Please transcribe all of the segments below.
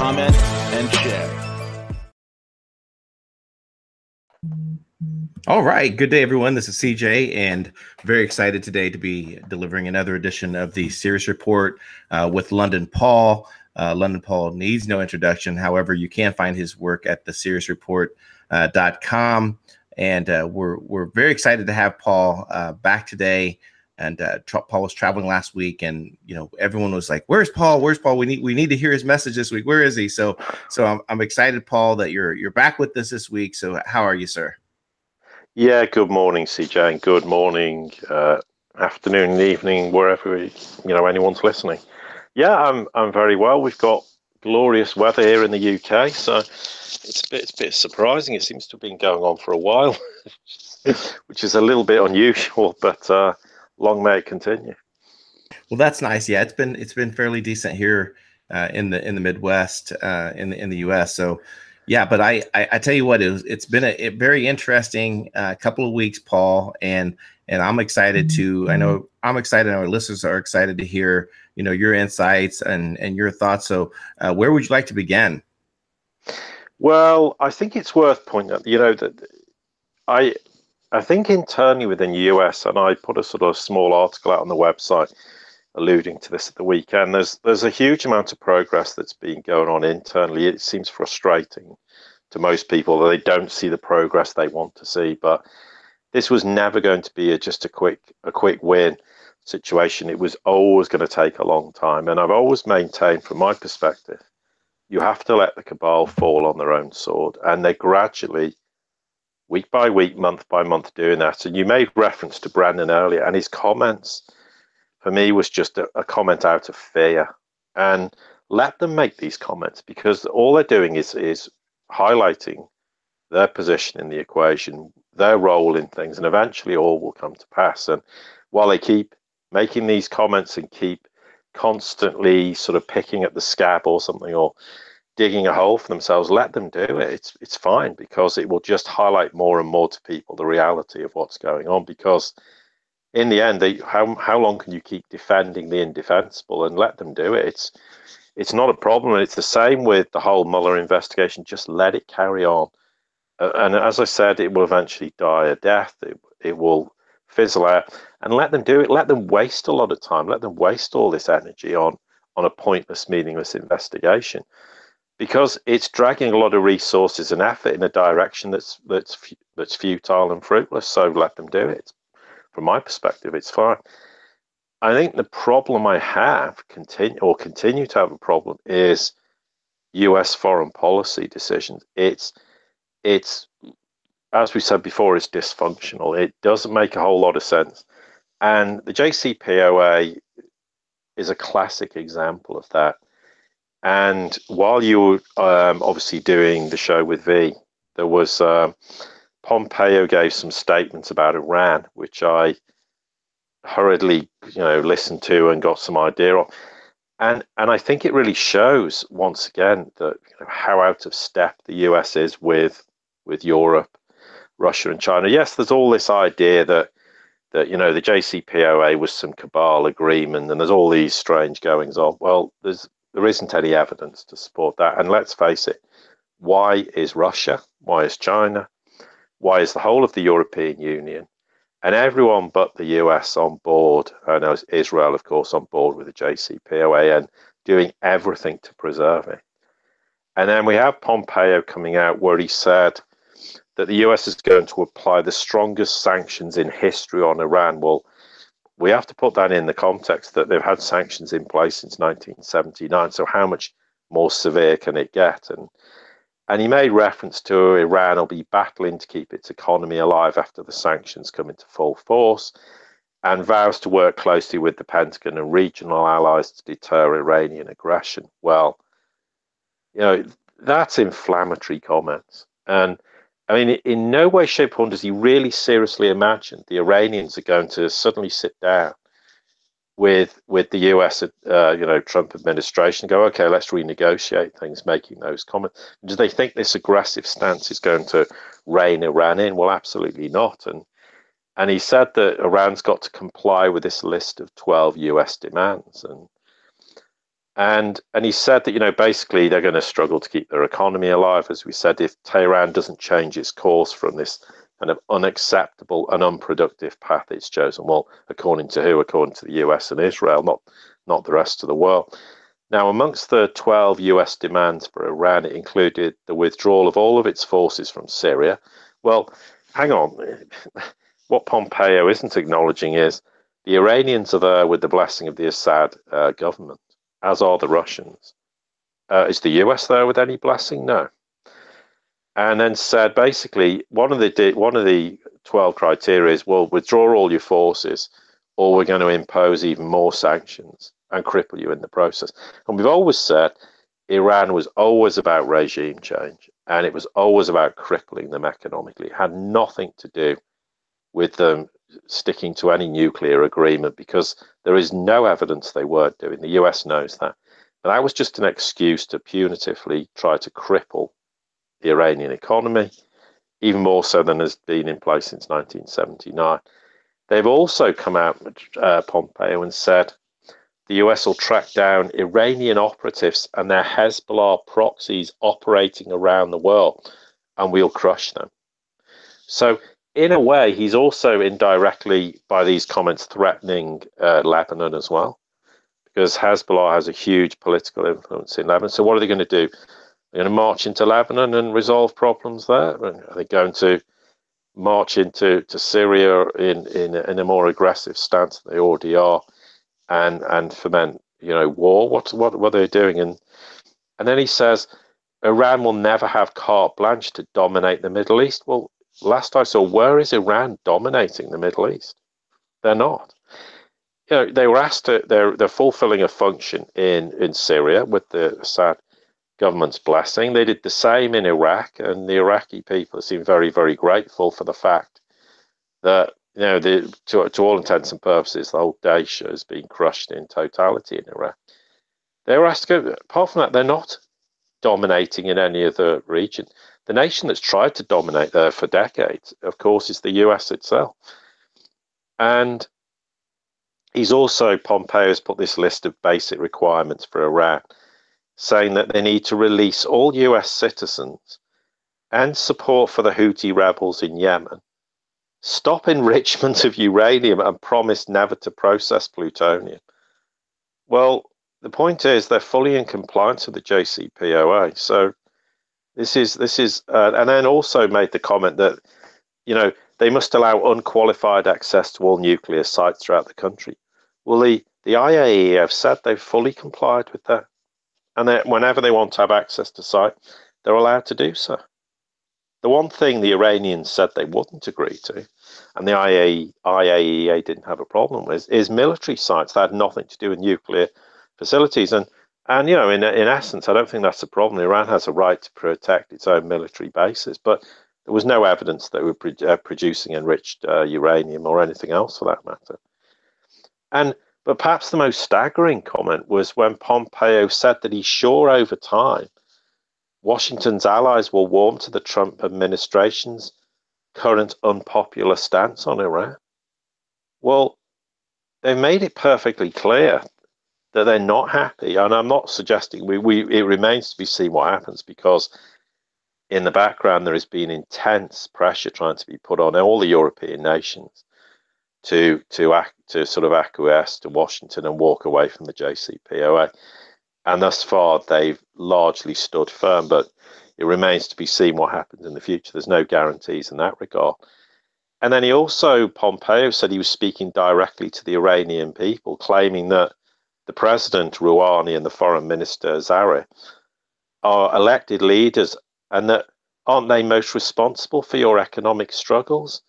comment, and share. All right. Good day, everyone. This is CJ, and very excited today to be delivering another edition of the Sirius Report uh, with London Paul. Uh, London Paul needs no introduction. However, you can find his work at the SiriusReport.com. Uh, and uh, we're, we're very excited to have Paul uh, back today and uh, Paul was traveling last week, and you know everyone was like, "Where's Paul? Where's Paul? We need we need to hear his message this week. Where is he?" So so I'm, I'm excited, Paul, that you're you're back with us this week. So how are you, sir? Yeah, good morning, CJ, and good morning, uh, afternoon, evening, wherever you know anyone's listening. Yeah, I'm I'm very well. We've got glorious weather here in the UK, so it's a bit it's a bit surprising. It seems to have been going on for a while, which is a little bit unusual, but. Uh, long may it continue. Well, that's nice. Yeah, it's been it's been fairly decent here uh, in the in the Midwest uh, in the in the U.S. So, yeah, but I I, I tell you what, it was, it's been a, a very interesting uh, couple of weeks, Paul, and and I'm excited to. I know I'm excited. Our listeners are excited to hear you know your insights and and your thoughts. So, uh, where would you like to begin? Well, I think it's worth pointing out. You know that I I think internally within the US, and I put a sort of small article out on the website alluding to this at the weekend. There's there's a huge amount of progress that's been going on internally. It seems frustrating to most people that they don't see the progress they want to see. But this was never going to be a, just a quick a quick win situation. It was always going to take a long time. And I've always maintained, from my perspective, you have to let the cabal fall on their own sword, and they gradually week by week, month by month, doing that. And you made reference to Brennan earlier, and his comments for me was just a, a comment out of fear. And let them make these comments because all they're doing is is highlighting their position in the equation, their role in things, and eventually all will come to pass. And while they keep making these comments and keep constantly sort of picking at the scab or something, or digging a hole for themselves, let them do it. It's it's fine because it will just highlight more and more to people the reality of what's going on. Because in the end, they, how how long can you keep defending the indefensible and let them do it? It's it's not a problem, and it's the same with the whole Mueller investigation. Just let it carry on, uh, and as I said, it will eventually die a death. It it will fizzle out, and let them do it. Let them waste a lot of time. Let them waste all this energy on on a pointless, meaningless investigation because it's dragging a lot of resources and effort in a direction that's that's that's futile and fruitless. So let them do it. From my perspective, it's fine. I think the problem I have continue or continue to have a problem is U.S. foreign policy decisions. It's it's as we said before, it's dysfunctional. It doesn't make a whole lot of sense, and the JCPOA is a classic example of that and while you were um, obviously doing the show with V, there was uh, Pompeo gave some statements about Iran, which I hurriedly, you know, listened to and got some idea of. And and I think it really shows once again that you know, how out of step the US is with with Europe, Russia, and China. Yes, there's all this idea that that you know the JCPOA was some cabal agreement, and there's all these strange goings on. Well, there's there isn't any evidence to support that. And let's face it, why is Russia? Why is China? Why is the whole of the European Union and everyone but the US on board, and Israel, of course, on board with the JCPOA and doing everything to preserve it? And then we have Pompeo coming out where he said that the US is going to apply the strongest sanctions in history on Iran. Well, we have to put that in the context that they've had sanctions in place since 1979. So how much more severe can it get? And and he made reference to Iran will be battling to keep its economy alive after the sanctions come into full force, and vows to work closely with the Pentagon and regional allies to deter Iranian aggression. Well, you know that's inflammatory comments. And I mean, in no way, shape, or form does he really seriously imagine the Iranians are going to suddenly sit down with with the US, uh, you know, Trump administration, go, okay, let's renegotiate things, making those comments. Do they think this aggressive stance is going to rein Iran in? Well, absolutely not. And and he said that Iran's got to comply with this list of 12 US demands. And and and he said that you know basically they're going to struggle to keep their economy alive, as we said, if Tehran doesn't change its course from this kind of unacceptable and unproductive path it's chosen. Well, according to who? According to the US and Israel, not not the rest of the world. Now, amongst the 12 US demands for Iran, it included the withdrawal of all of its forces from Syria. Well, hang on. What Pompeo isn't acknowledging is the Iranians are there with the blessing of the Assad uh, government as are the Russians. Uh, is the US there with any blessing? No. And then said basically one of the one of the twelve criteria is well withdraw all your forces, or we're going to impose even more sanctions and cripple you in the process. And we've always said Iran was always about regime change, and it was always about crippling them economically. It had nothing to do with them sticking to any nuclear agreement because there is no evidence they were doing. The US knows that. But that was just an excuse to punitively try to cripple the Iranian economy, even more so than has been in place since 1979. They've also come out, uh, Pompeo, and said the US will track down Iranian operatives and their Hezbollah proxies operating around the world, and we'll crush them. So in a way, he's also indirectly, by these comments, threatening uh, Lebanon as well, because Hezbollah has a huge political influence in Lebanon. So, what are they going to do? They're going to march into Lebanon and resolve problems there? Are they going to march into to Syria in, in, in a more aggressive stance than they already are and, and foment you know, war? What, what, what are they doing? And, and then he says, Iran will never have carte blanche to dominate the Middle East. Well, last I saw, where is Iran dominating the Middle East? They're not. You know, they were asked to. They're they're fulfilling a function in in Syria with the Assad government's blessing. They did the same in Iraq, and the Iraqi people seem very very grateful for the fact that you know the to to all intents and purposes the whole Daesh has been crushed in totality in Iraq. They were asked to go. Apart from that, they're not dominating in any other region. The nation that's tried to dominate there for decades, of course, is the US itself. And he's also, Pompeo has put this list of basic requirements for Iran, saying that they need to release all US citizens and support for the Houthi rebels in Yemen, stop enrichment of uranium, and promise never to process plutonium. Well, the point is they're fully in compliance with the JCPOA. So this is this is, uh, and then also made the comment that you know they must allow unqualified access to all nuclear sites throughout the country. Well, the the IAEA have said they've fully complied with that, and that whenever they want to have access to site, they're allowed to do so. The one thing the Iranians said they wouldn't agree to, and the IAEA didn't have a problem with, is military sites that had nothing to do with nuclear facilities. And and you know, in in essence, I don't think that's a problem. Iran has a right to protect its own military bases, but there was no evidence that we were uh, producing enriched uh, uranium or anything else for that matter. And but perhaps the most staggering comment was when Pompeo said that he's sure over time Washington's allies will warm to the Trump administration's current unpopular stance on Iran. Well, they made it perfectly clear that they're not happy. And I'm not suggesting we, we it remains to be seen what happens because in the background there has been intense pressure trying to be put on all the European nations to to act to sort of acquiesce to Washington and walk away from the JCPOA. And thus far they've largely stood firm, but it remains to be seen what happens in the future. There's no guarantees in that regard. And then he also, Pompeo said he was speaking directly to the Iranian people, claiming that the president Rouhani and the foreign minister Zarif are elected leaders, and that aren't they most responsible for your economic struggles?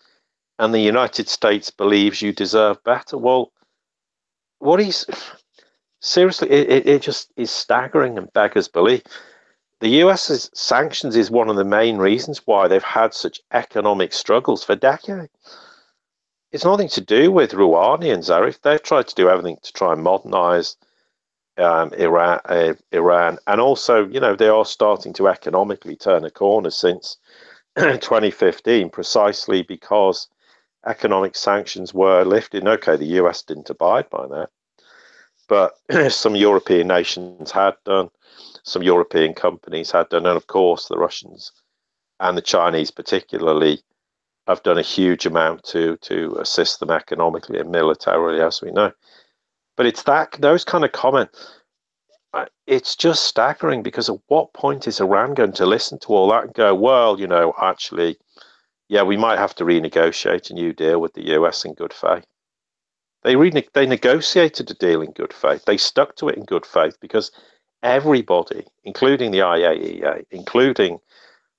And the United States believes you deserve better. Well, what is seriously, it, it just is staggering and beggars belief. the US's sanctions is one of the main reasons why they've had such economic struggles for decades. It's nothing to do with Rouhani and Zarif. They've tried to do everything to try and modernize um, Iran, uh, Iran, and also, you know, they are starting to economically turn a corner since 2015, precisely because economic sanctions were lifted. Okay, the US didn't abide by that, but some European nations had done, some European companies had done, and of course, the Russians and the Chinese, particularly, have done a huge amount to to assist them economically and militarily, as we know. But it's that those kind of comments. It's just staggering because at what point is Iran going to listen to all that and go, well, you know, actually, yeah, we might have to renegotiate a new deal with the US in good faith. They re- they negotiated a deal in good faith. They stuck to it in good faith because everybody, including the IAEA, including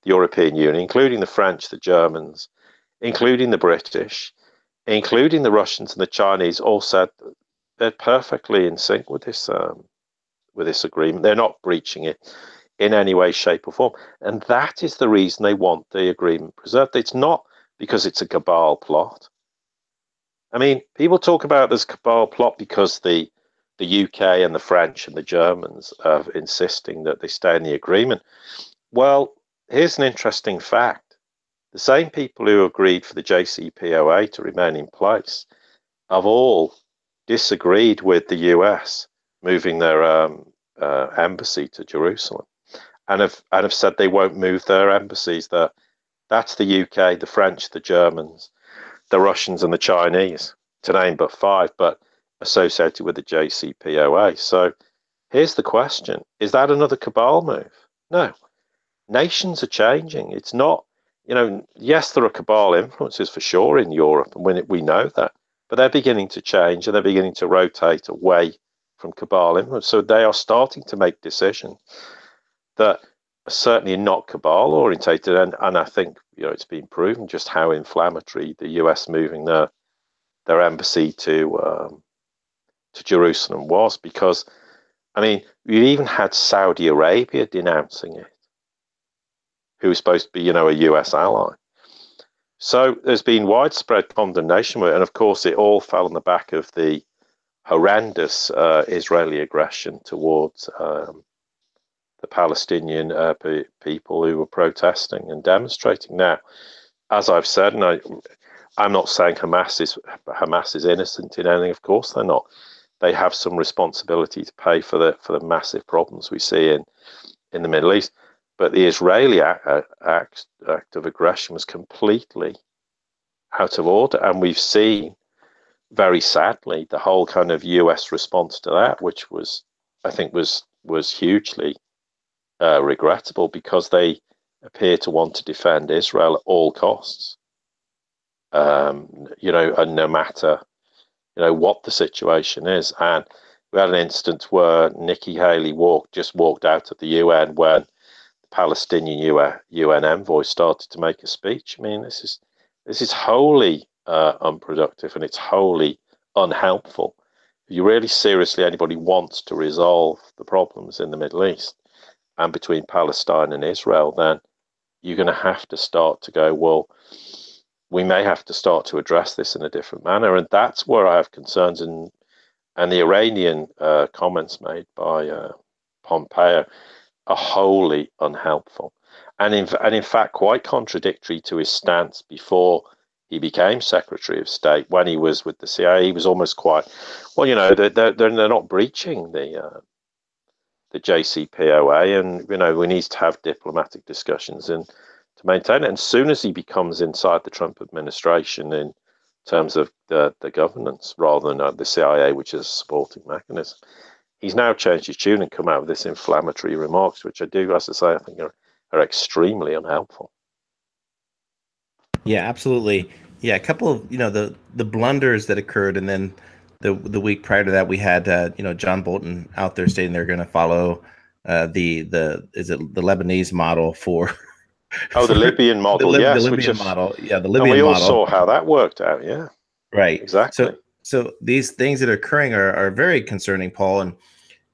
the European Union, including the French, the Germans, including the British, including the Russians and the Chinese, all said they're perfectly in sync with this um, with this agreement. They're not breaching it in any way, shape, or form. And that is the reason they want the agreement preserved. It's not because it's a cabal plot. I mean, people talk about this cabal plot because the the UK and the French and the Germans are insisting that they stay in the agreement. Well, here's an interesting fact. The same people who agreed for the JCPOA to remain in place have all disagreed with the US moving their um, uh, embassy to Jerusalem and have and have said they won't move their embassies there. That's the UK, the French, the Germans, the Russians, and the Chinese, to name but five, but associated with the JCPOA. So here's the question Is that another cabal move? No. Nations are changing. It's not, you know, yes, there are cabal influences for sure in Europe, and we, we know that, but they're beginning to change and they're beginning to rotate away from cabal influence. So they are starting to make decisions that are certainly not cabal orientated. And, and I think you know it's been proven just how inflammatory the US moving their their embassy to um, to Jerusalem was because I mean we even had Saudi Arabia denouncing it, who was supposed to be you know a US ally. So there's been widespread condemnation, and of course it all fell on the back of the horrendous uh, Israeli aggression towards um, the Palestinian uh, pe- people who were protesting and demonstrating. Now, as I've said, and I, I'm not saying Hamas is Hamas is innocent in anything. Of course, they're not. They have some responsibility to pay for the for the massive problems we see in in the Middle East. But the Israeli act, act, of aggression was completely out of order, and we've seen very sadly the whole kind of U.S. response to that, which was I think was was hugely uh, regrettable because they appear to want to defend Israel at all costs. Um, you know, and no matter you know what the situation is, and we had an instance where Nikki Haley walked just walked out of the UN when Palestinian UN, UN envoy started to make a speech. I mean, this is this is wholly uh, unproductive and it's wholly unhelpful. If you really seriously anybody wants to resolve the problems in the Middle East, and between Palestine and Israel, then you're going to have to start to go, well, we may have to start to address this in a different manner. And that's where I have concerns. And, and the Iranian uh, comments made by uh, Pompeo are wholly unhelpful. And in, and in fact, quite contradictory to his stance before he became Secretary of State. When he was with the CIA, he was almost quite, well, you know, they're, they're, they're not breaching the, uh, the JCPOA, and you know we need to have diplomatic discussions and to maintain it. And as soon as he becomes inside the Trump administration in terms of the, the governance, rather than uh, the CIA, which is a supporting mechanism, he's now changed his tune and come out with this inflammatory remarks, which I do, as I say, I think are, are extremely unhelpful. Yeah, absolutely. Yeah, a couple of you know the the blunders that occurred, and then the the week prior to that, we had uh, you know John Bolton out there stating they're going to follow uh, the the is it the Lebanese model for. Oh, the Libyan model, the, yes, the Libyan model, yeah, the Libyan and we all model. saw how that worked out, yeah, right, exactly. So, so these things that are occurring are, are very concerning, Paul, and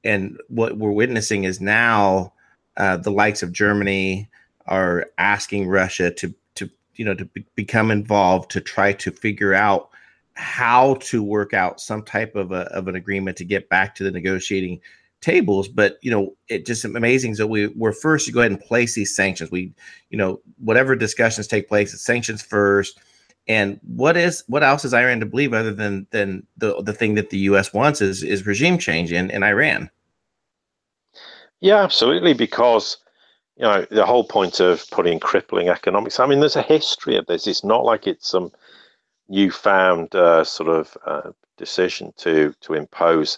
and what we're witnessing is now uh, the likes of Germany are asking Russia to to you know to be, become involved to try to figure out how to work out some type of a, of an agreement to get back to the negotiating tables. But you know it just amazing so we we're first to go ahead and place these sanctions. We you know whatever discussions take place it's sanctions first and what is what else is iran to believe other than than the the thing that the us wants is is regime change in in iran yeah absolutely because you know the whole point of putting crippling economics i mean there's a history of this it's not like it's some newfound uh, sort of uh, decision to to impose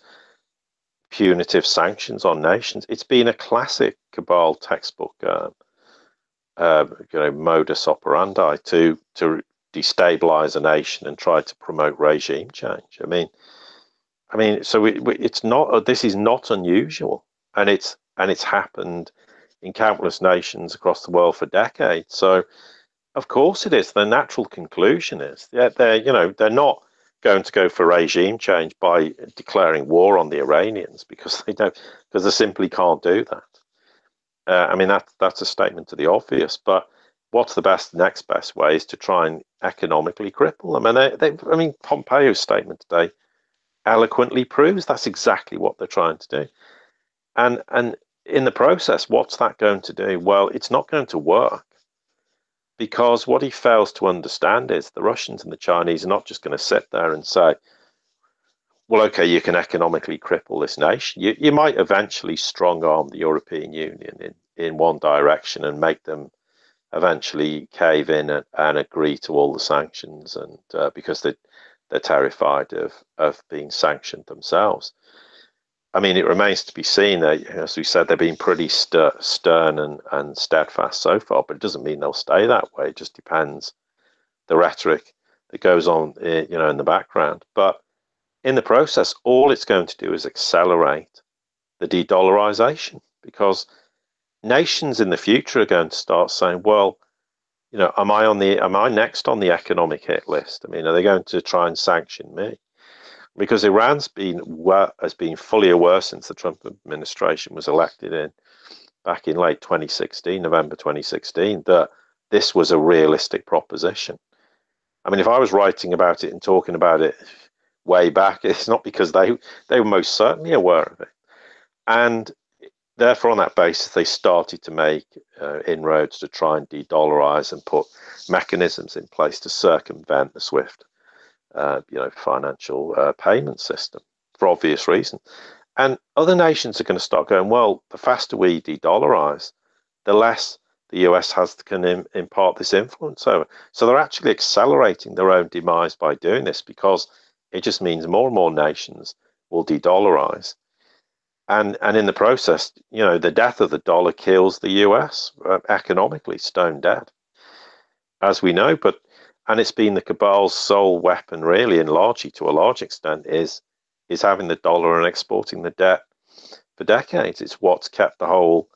punitive sanctions on nations. It's been a classic cabal textbook, uh, uh, you know, modus operandi to to destabilize a nation and try to promote regime change. I mean, I mean, so it's not. This is not unusual, and it's and it's happened in countless nations across the world for decades. So, of course, it is. The natural conclusion is that they're you know they're not going to go for regime change by declaring war on the Iranians because they don't because they simply can't do that. Uh, I mean that that's a statement to the obvious, but what's the best next best way is to try and economically cripple them. And they, they I mean Pompeo's statement today eloquently proves that's exactly what they're trying to do. And and in the process, what's that going to do? Well, it's not going to work because what he fails to understand is the Russians and the Chinese are not just going to sit there and say, well, okay, you can economically cripple this nation. You, you might eventually strong arm the European Union in, in one direction and make them eventually cave in and, and agree to all the sanctions, and uh, because they, they're terrified of, of being sanctioned themselves. I mean, it remains to be seen. As we said, they've been pretty ster- stern and, and steadfast so far, but it doesn't mean they'll stay that way. It just depends the rhetoric that goes on, eh, you know, in the background. But in the process, all it's going to do is accelerate the de-dollarization because nations in the future are going to start saying, "Well, you know, am I on the am I next on the economic hit list? I mean, are they going to try and sanction me?" because Iran's been has been fully aware since the Trump administration was elected in back in late 2016, November 2016, that this was a realistic proposition. I mean, if I was writing about it and talking about it way back, it's not because they they were most certainly aware of it, and therefore on that basis they started to make uh, inroads to try and de-dollarize and put mechanisms in place to circumvent the SWIFT uh, you know, financial uh, payment system for obvious reason. And other nations are going to start going, well, the faster we de-dollarize, the less the US has can Im- impart this influence over. So they're actually accelerating their own demise by doing this because it just means more and more nations will de-dollarize. And, and in the process, you know, the death of the dollar kills the US uh, economically, stone dead, as we know. But and it's been the cabal's sole weapon, really, and largely to a large extent, is is having the dollar and exporting the debt for decades. It's what's kept the whole,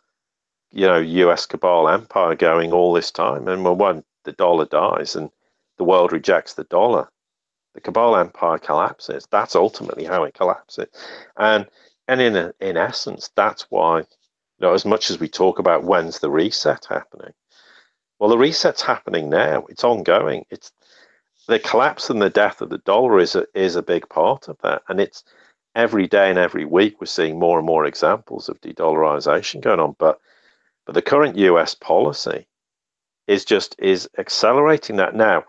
you know, U.S. cabal empire going all this time. And when one, the dollar dies and the world rejects the dollar, the cabal empire collapses. That's ultimately how it collapses, and and in in essence, that's why, you know, as much as we talk about when's the reset happening, well, the reset's happening now. It's ongoing. It's the collapse and the death of the dollar is a, is a big part of that, and it's every day and every week we're seeing more and more examples of de-dollarization going on. But but the current U.S. policy is just is accelerating that now.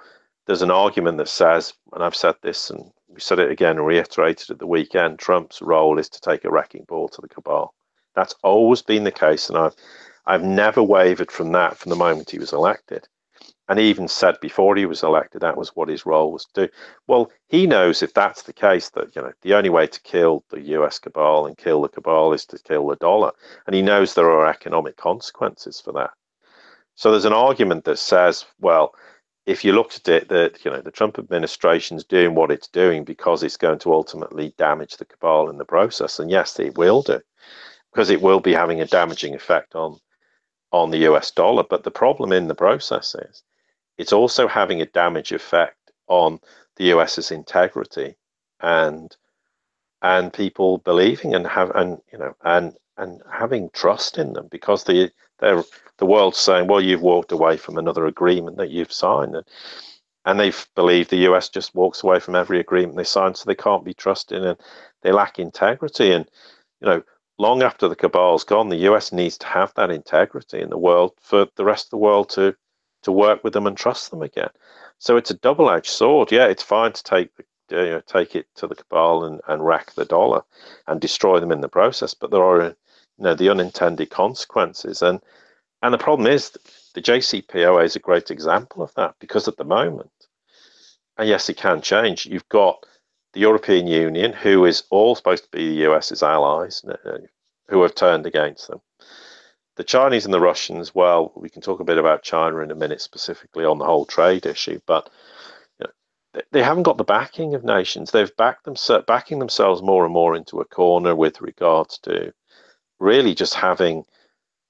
There's an argument that says, and I've said this, and we said it again and reiterated at the weekend. Trump's role is to take a wrecking ball to the cabal. That's always been the case, and I've I've never wavered from that from the moment he was elected. And he even said before he was elected that was what his role was to do. Well, he knows if that's the case that you know the only way to kill the US cabal and kill the cabal is to kill the dollar. And he knows there are economic consequences for that. So there's an argument that says, well, if you looked at it, that you know the Trump administration is doing what it's doing because it's going to ultimately damage the cabal in the process, and yes, it will do, because it will be having a damaging effect on on the US dollar. But the problem in the process is it's also having a damage effect on the US's integrity and and people believing and have and you know and and having trust in them because the they're the world's saying, well, you've walked away from another agreement that you've signed, and, and they believe the US just walks away from every agreement they sign, so they can't be trusted and they lack integrity. And you know, long after the cabal's gone, the US needs to have that integrity in the world for the rest of the world to to work with them and trust them again. So it's a double-edged sword. Yeah, it's fine to take the you know, take it to the cabal and, and rack the dollar and destroy them in the process, but there are you know the unintended consequences and and the problem is the JCPOA is a great example of that because at the moment, and yes, it can change. You've got the European Union, who is all supposed to be the US's allies, uh, who have turned against them. The Chinese and the Russians, well, we can talk a bit about China in a minute, specifically on the whole trade issue, but you know, they haven't got the backing of nations. They've backed them, backing themselves more and more into a corner with regards to really just having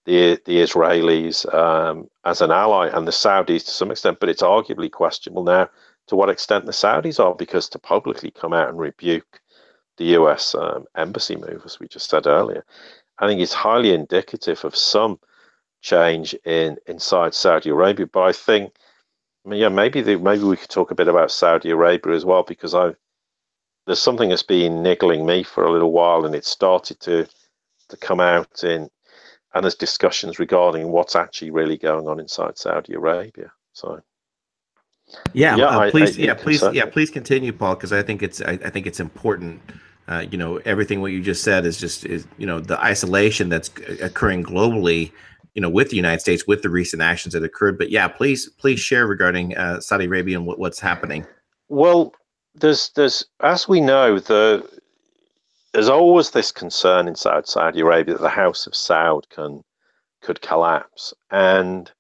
the the Israelis um, as an ally and the Saudis to some extent, but it's arguably questionable now to what extent the Saudis are, because to publicly come out and rebuke the U.S. Um, embassy move, as we just said earlier, I think is highly indicative of some change in inside Saudi Arabia. But I think, I mean, yeah, maybe the, maybe we could talk a bit about Saudi Arabia as well, because I there's something that's been niggling me for a little while, and it started to to come out in and there's discussions regarding what's actually really going on inside Saudi Arabia. So. Yeah, yeah uh, please, I, I, yeah, please, yeah, please continue, Paul, because I think it's, I, I think it's important. Uh, you know, everything what you just said is just is, you know, the isolation that's occurring globally, you know, with the United States, with the recent actions that occurred. But yeah, please, please share regarding uh, Saudi Arabia and what, what's happening. Well, there's, there's, as we know, the there's always this concern inside Saudi Arabia that the House of Saud can could collapse. And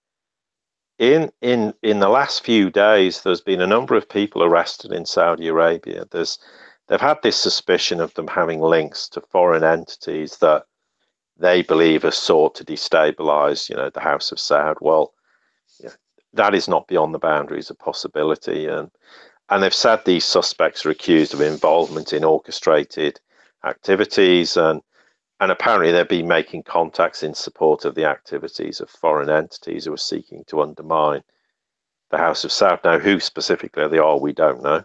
in in in the last few days, there's been a number of people arrested in Saudi Arabia. There's they've had this suspicion of them having links to foreign entities that they believe are sought to destabilize, you know, the House of Saud. Well, yeah, that is not beyond the boundaries of possibility. And and they've said these suspects are accused of involvement in orchestrated activities and and apparently they've been making contacts in support of the activities of foreign entities who are seeking to undermine the House of Saud. Now, who specifically they are, we don't know.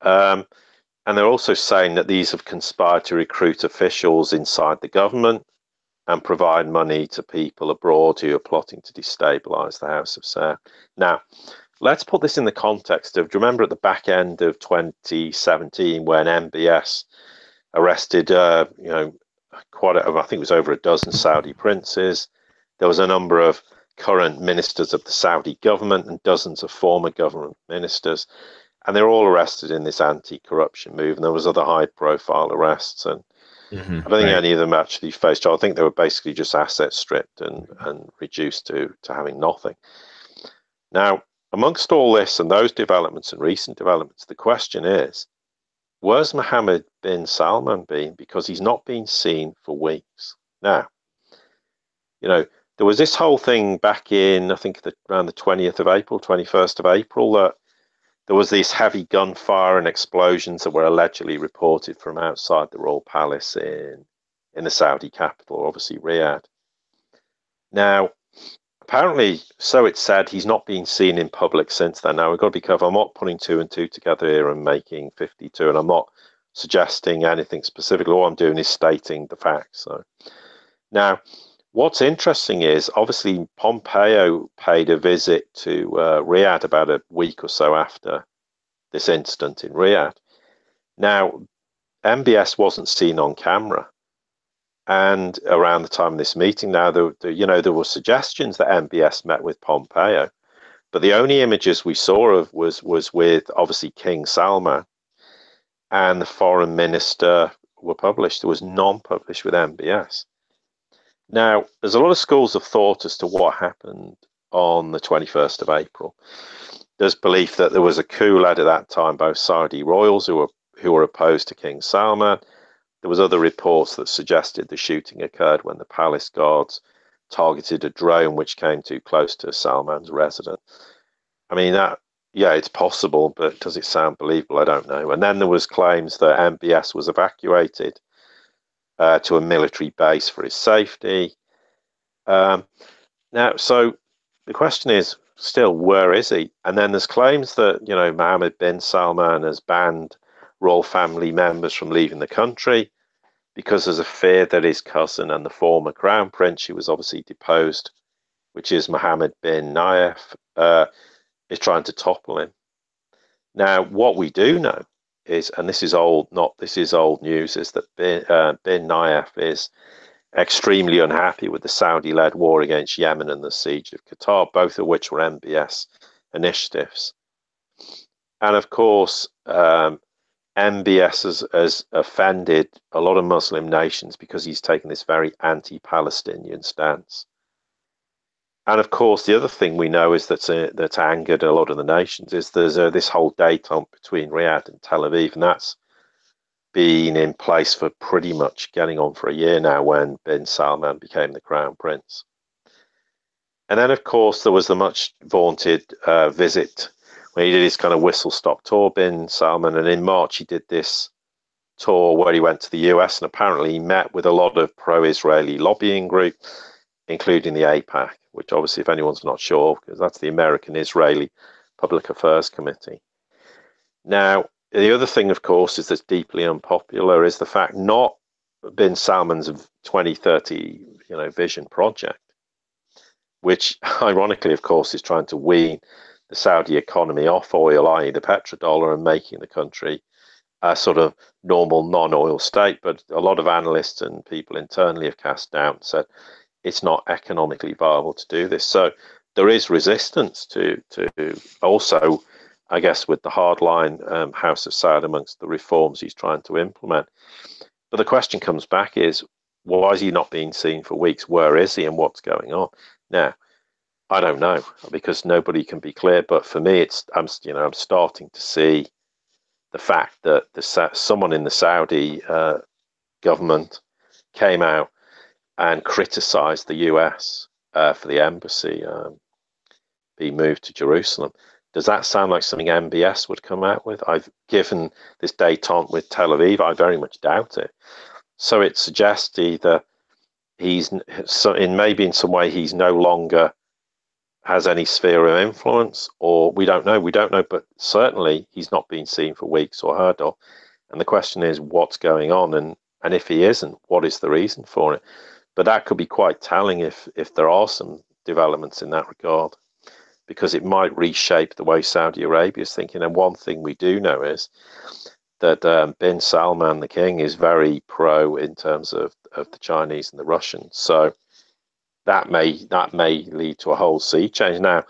Um, and they're also saying that these have conspired to recruit officials inside the government and provide money to people abroad who are plotting to destabilize the House of Saud. Now, let's put this in the context of do you remember at the back end of 2017 when MBS arrested, uh, you know, quite a, I think it was over a dozen Saudi princes. There was a number of current ministers of the Saudi government and dozens of former government ministers, and they're all arrested in this anti-corruption move. And there was other high-profile arrests, and mm-hmm, I don't think right. any of them actually faced trial. I think they were basically just asset stripped and and reduced to to having nothing. Now, amongst all this and those developments and recent developments, the question is Where's Mohammed bin Salman been? Because he's not been seen for weeks. Now, you know, there was this whole thing back in, I think, the, around the 20th of April, 21st of April, that there was this heavy gunfire and explosions that were allegedly reported from outside the royal palace in in the Saudi capital, obviously Riyadh. Now, apparently, so it's said, he's not been seen in public since then. Now, we've got to be careful. I'm not putting two and two together here and making 52, and I'm not suggesting anything specifically. All I'm doing is stating the facts. So, now, what's interesting is obviously Pompeo paid a visit to uh, Riyadh about a week or so after this incident in Riyadh. Now, MBS wasn't seen on camera and around the time of this meeting, now the, the, you know there were suggestions that MBS met with Pompeo, but the only images we saw of was was with obviously King Salman, and the foreign minister were published. There was none published with MBS. Now, there's a lot of schools of thought as to what happened on the 21st of April. There's belief that there was a coup led at that time by Saudi royals who were who were opposed to King Salman there was other reports that suggested the shooting occurred when the palace guards targeted a drone which came too close to Salman's residence. I mean that yeah, it's possible, but does it sound believable? I don't know. And then there was claims that MBS was evacuated uh, to a military base for his safety. Um, now, so the question is still, where is he? And then there's claims that, you know, Mohammed bin Salman has banned royal family members from leaving the country because there's a fear that his cousin and the former crown prince, who was obviously deposed, which is Mohammed bin Nayef, uh, is trying to topple him. Now, what we do know is, and this is old, not this is old news, is that bin, uh, bin Nayef is extremely unhappy with the Saudi-led war against Yemen and the siege of Qatar, both of which were MBS initiatives. And of course, um, MBS has, has, offended a lot of Muslim nations because he's taken this very anti-Palestinian stance. And of course, the other thing we know is that uh, that's angered a lot of the nations is there's uh, this whole detente between Riyadh and Tel Aviv, and that's been in place for pretty much getting on for a year now when bin Salman became the crown prince. And then, of course, there was the much vaunted uh, visit he did his kind of whistle stop tour, bin Salman, and in March he did this tour where he went to the US and apparently he met with a lot of pro-Israeli lobbying group, including the AIPAC, which obviously, if anyone's not sure, because that's the American Israeli Public Affairs Committee. Now, the other thing, of course, is that's deeply unpopular is the fact not bin Salman's 2030 you know, vision project, which ironically, of course, is trying to wean the Saudi economy off oil, i.e., the petrodollar, and making the country a sort of normal non-oil state. But a lot of analysts and people internally have cast doubt, said it's not economically viable to do this. So there is resistance to to also, I guess, with the hardline um, House of Saud amongst the reforms he's trying to implement. But the question comes back is why is he not being seen for weeks? Where is he and what's going on? Now, I don't know because nobody can be clear. But for me, it's I'm you know I'm starting to see the fact that the someone in the Saudi uh, government came out and criticised the US uh, for the embassy um, being moved to Jerusalem. Does that sound like something MBS would come out with? I've given this detente with Tel Aviv. I very much doubt it. So it suggests either he's so in maybe in some way he's no longer has any sphere of influence, or we don't know. We don't know, but certainly he's not been seen for weeks or heard of. And the question is, what's going on? And and if he isn't, what is the reason for it? But that could be quite telling if if there are some developments in that regard, because it might reshape the way Saudi Arabia is thinking. And one thing we do know is that um, bin Salman, the king, is very pro in terms of, of the Chinese and the Russians. So that may that may lead to a whole sea change. Now,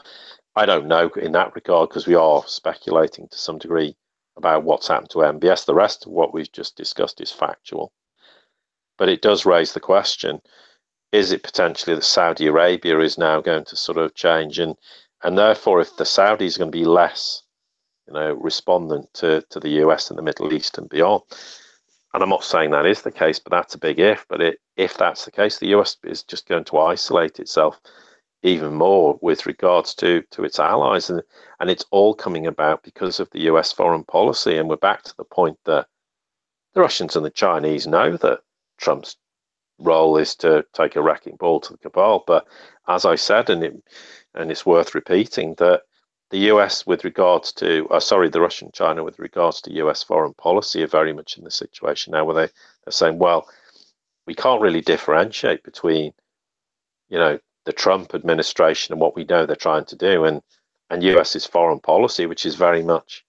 I don't know in that regard because we are speculating to some degree about what's happened to MBS. The rest of what we've just discussed is factual. But it does raise the question is it potentially that Saudi Arabia is now going to sort of change? And, and therefore, if the Saudis are going to be less you know, respondent to, to the US and the Middle East and beyond. And I'm not saying that is the case, but that's a big if. But it, if that's the case, the US is just going to isolate itself even more with regards to, to its allies. And, and it's all coming about because of the US foreign policy. And we're back to the point that the Russians and the Chinese know that Trump's role is to take a wrecking ball to the cabal. But as I said, and it, and it's worth repeating that the US, with regards to, uh, sorry, the Russian China, with regards to US foreign policy, are very much in the situation now where they, they're saying, well, we can't really differentiate between, you know, the Trump administration and what we know they're trying to do, and and US's foreign policy, which is very much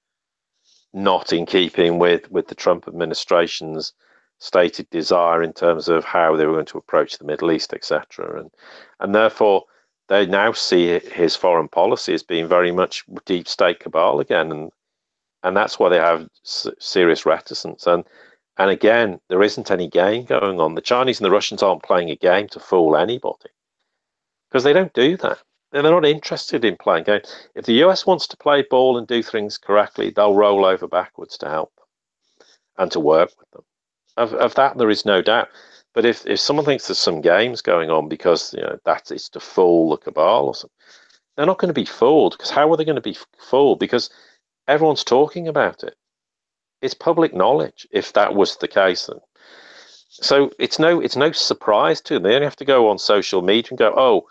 not in keeping with with the Trump administration's stated desire in terms of how they were going to approach the Middle East, etc. And and therefore they now see his foreign policy as being very much deep state cabal again, and and that's why they have serious reticence. And and again, there isn't any game going on. The Chinese and the Russians aren't playing a game to fool anybody because they don't do that. They're not interested in playing games. If the US wants to play ball and do things correctly, they'll roll over backwards to help and to work with them. Of, of that, there is no doubt. But if, if someone thinks there's some games going on because you know that is to fool the cabal or something, they're not going to be fooled because how are they going to be fooled? Because everyone's talking about it. It's public knowledge. If that was the case, then so it's no it's no surprise to them. They only have to go on social media and go, oh,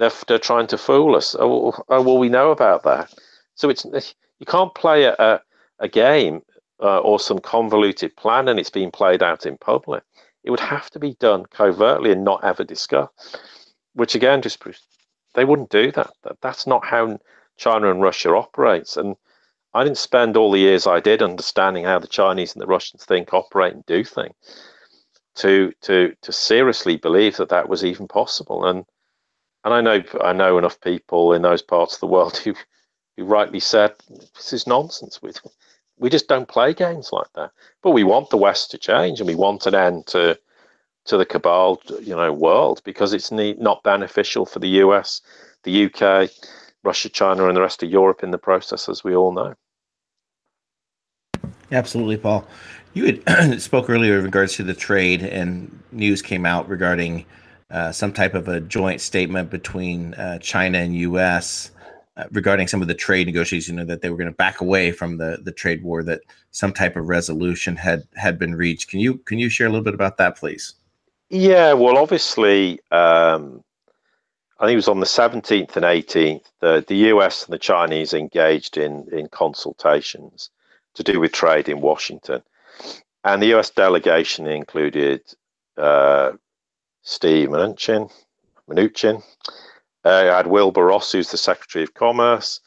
they're they're trying to fool us. Oh, oh well, we know about that. So it's you can't play a a game uh, or some convoluted plan and it's being played out in public. It would have to be done covertly and not ever discussed. Which again, just they wouldn't do that. that. That's not how China and Russia operates. And I didn't spend all the years I did understanding how the Chinese and the Russians think, operate, and do things to to to seriously believe that that was even possible. And and I know I know enough people in those parts of the world who who rightly said this is nonsense. We we just don't play games like that. But we want the West to change, and we want an end to to the cabal, you know, world because it's not beneficial for the US, the UK, Russia, China, and the rest of Europe in the process, as we all know. Absolutely, Paul. You had spoke earlier in regards to the trade, and news came out regarding uh, some type of a joint statement between uh, China and U.S. Uh, regarding some of the trade negotiations. You know that they were going to back away from the the trade war. That some type of resolution had had been reached. Can you can you share a little bit about that, please? Yeah, well, obviously, um, I think it was on the 17th and 18th, the, the US and the Chinese engaged in, in consultations to do with trade in Washington. And the US delegation included uh, Steve Mnuchin, Mnuchin. Uh, had Wilbur Ross, who's the Secretary of Commerce,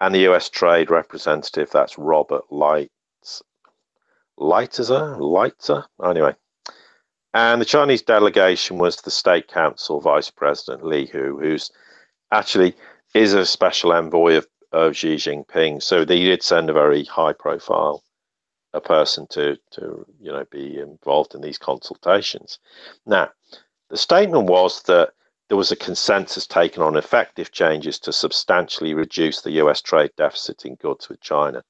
and the US Trade Representative, that's Robert Lights, Lightzer, Lightzer, anyway. And the Chinese delegation was the State Council Vice President Liu He, who's actually is a special envoy of of Xi Jinping. So they did send a very high profile a person to to you know be involved in these consultations. Now, the statement was that there was a consensus taken on effective changes to substantially reduce the US trade deficit in goods with China.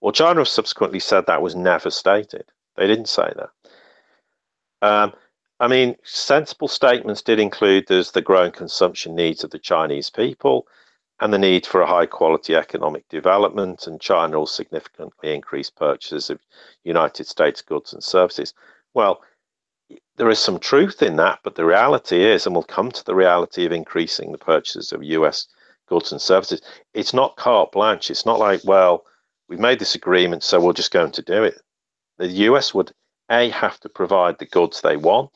Well, China subsequently said that was never stated. They didn't say that. Um, I mean, sensible statements did include there's the growing consumption needs of the Chinese people and the need for a high quality economic development, and China will significantly increase purchases of United States goods and services. Well, there is some truth in that, but the reality is, and we'll come to the reality of increasing the purchases of US goods and services, it's not carte blanche. It's not like, well, we've made this agreement, so we're just going to do it. The US would, A, have to provide the goods they want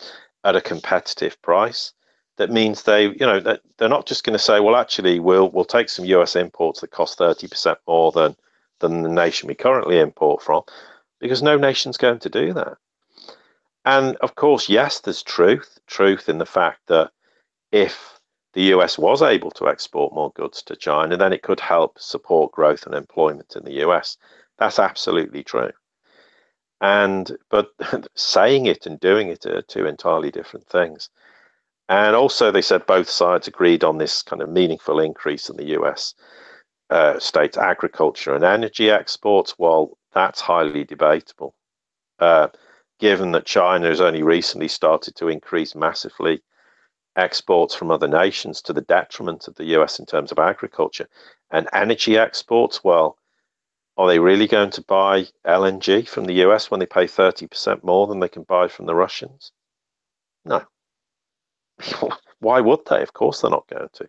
at a competitive price that means they, you know, that they're not just going to say, well, actually, we'll we'll take some US imports that cost thirty percent more than than the nation we currently import from, because no nation's going to do that. And of course, yes, there's truth, truth in the fact that if the US was able to export more goods to China, then it could help support growth and employment in the US. That's absolutely true. And but saying it and doing it are two entirely different things. And also, they said both sides agreed on this kind of meaningful increase in the US uh, state's agriculture and energy exports. Well, that's highly debatable, uh, given that China has only recently started to increase massively exports from other nations to the detriment of the US in terms of agriculture and energy exports. Well, are they really going to buy LNG from the US when they pay 30% more than they can buy from the Russians? No. why would they? Of course, they're not going to.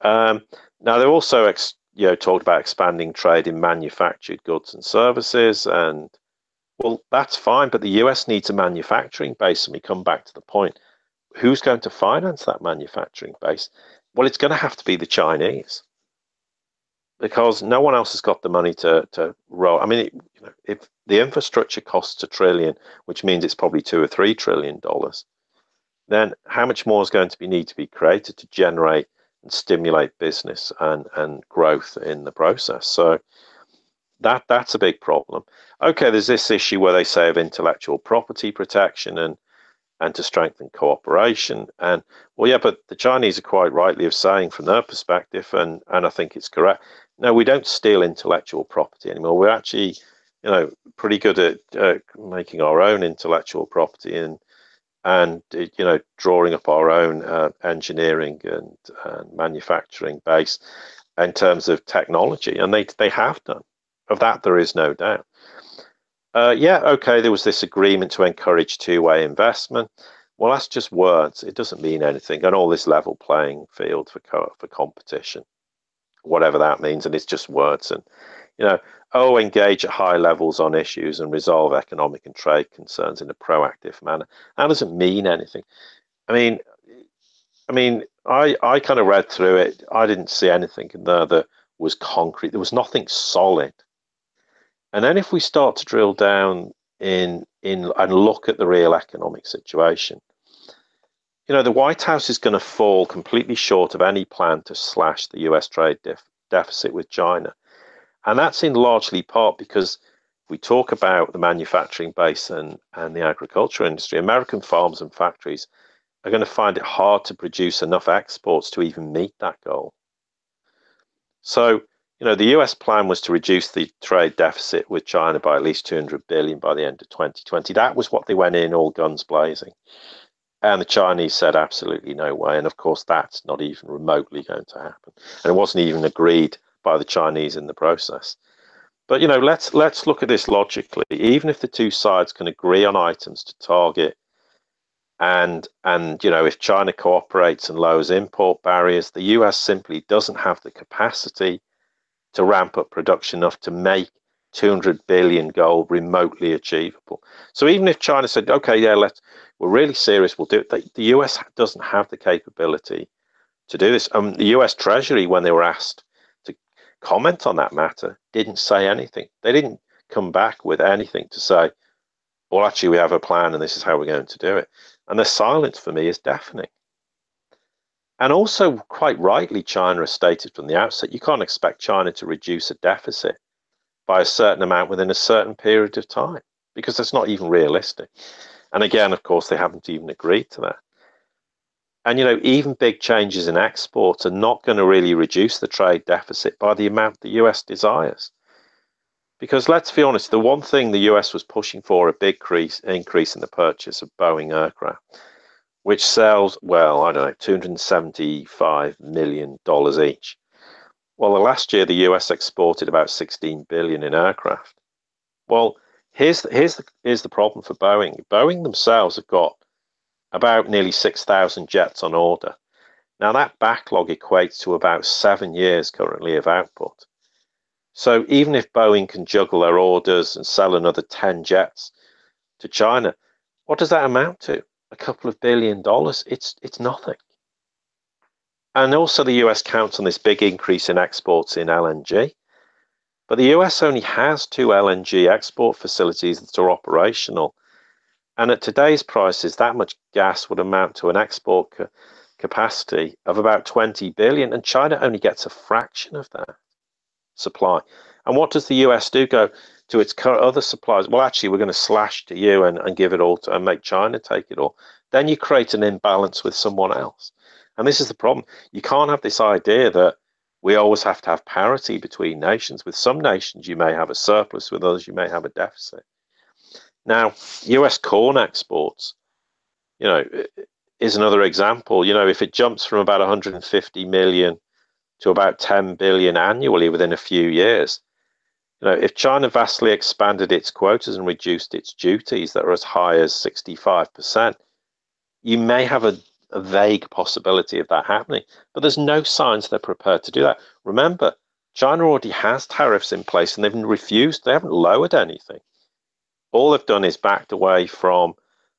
Um, now, they're also ex- you know talked about expanding trade in manufactured goods and services, and well, that's fine. But the US needs a manufacturing base, and we come back to the point: who's going to finance that manufacturing base? Well, it's going to have to be the Chinese because no one else has got the money to to roll. I mean, you know, if the infrastructure costs a trillion, which means it's probably two or three trillion dollars, then how much more is going to be need to be created to generate and stimulate business and, and growth in the process? So that that's a big problem. Okay, there's this issue where they say of intellectual property protection and and to strengthen cooperation. And well, yeah, but the Chinese are quite rightly of saying from their perspective, and and I think it's correct. No, we don't steal intellectual property anymore. We're actually, you know, pretty good at uh, making our own intellectual property and and you know drawing up our own uh, engineering and, and, manufacturing base in terms of technology and they they have done of that there is no doubt Uh, yeah, okay, there was this agreement to encourage two way investment. Well, that's just words. It doesn't mean anything. And all this level playing field for co- for competition, whatever that means, and it's just words. And you know, oh, engage at high levels on issues and resolve economic and trade concerns in a proactive manner. That doesn't mean anything. I mean, I mean, I I kind of read through it. I didn't see anything in there that was concrete. There was nothing solid. And then if we start to drill down in in and look at the real economic situation, you know, the White House is going to fall completely short of any plan to slash the US trade def- deficit with China. And that's in largely part because we talk about the manufacturing base and, and the agriculture industry, American farms and factories are going to find it hard to produce enough exports to even meet that goal. So, you know, the US plan was to reduce the trade deficit with China by at least 200 billion by the end of 2020. That was what they went in all guns blazing. And the Chinese said absolutely no way. And of course, that's not even remotely going to happen. And it wasn't even agreed by the Chinese in the process. But you know, let's let's look at this logically. Even if the two sides can agree on items to target and and you know if China cooperates and lowers import barriers, the US simply doesn't have the capacity to ramp up production enough to make 200 billion goal remotely achievable. So even if China said, okay, yeah, let's we're really serious, we'll do it. The, the US doesn't have the capability to do this. Um, the US Treasury, when they were asked to comment on that matter, didn't say anything. They didn't come back with anything to say, well, actually, we have a plan and this is how we're going to do it. And the silence for me is deafening. And also, quite rightly, China has stated from the outset you can't expect China to reduce a deficit by a certain amount within a certain period of time because that's not even realistic. And again, of course, they haven't even agreed to that. And you know, even big changes in exports are not going to really reduce the trade deficit by the amount the US desires. Because let's be honest, the one thing the US was pushing for a big increase, in the purchase of Boeing aircraft, which sells, well, I don't know, $275 million each. Well, the last year the US exported about 16 billion in aircraft. Well, here's the, here's the here's the problem for Boeing. Boeing themselves have got about nearly 6,000 jets on order. Now that backlog equates to about seven years currently of output. So even if Boeing can juggle their orders and sell another 10 jets to China, what does that amount to? A couple of billion dollars? It's it's nothing. And also the US counts on this big increase in exports in LNG. But the US only has two LNG export facilities that are operational. And at today's prices, that much gas would amount to an export ca- capacity of about 20 billion, and China only gets a fraction of that supply. And what does the US do? Go to its other suppliers. Well, actually, we're going to slash to you and, and give it all to, and make China take it all. Then you create an imbalance with someone else. And this is the problem. You can't have this idea that we always have to have parity between nations. With some nations, you may have a surplus, with others, you may have a deficit. Now, US corn exports, you know, is another example. You know, if it jumps from about 150 million to about 10 billion annually within a few years. You know, if China vastly expanded its quotas and reduced its duties that are as high as 65%, you may have a, a vague possibility of that happening, but there's no signs they're prepared to do that. Remember, China already has tariffs in place and they've refused, they haven't lowered anything. All they've done is backed away from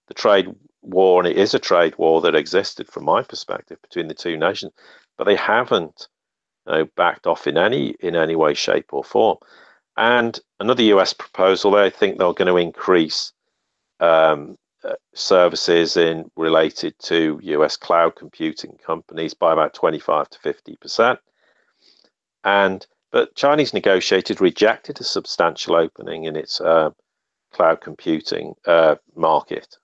the trade war, and it is a trade war that existed from my perspective between the two nations, but they haven't know, backed off in any in any way, shape, or form. And another US proposal, they think they're going to increase um, uh, services in related to US cloud computing companies by about 25 to 50 percent. And but Chinese negotiated rejected a substantial opening in its uh, cloud computing uh, market.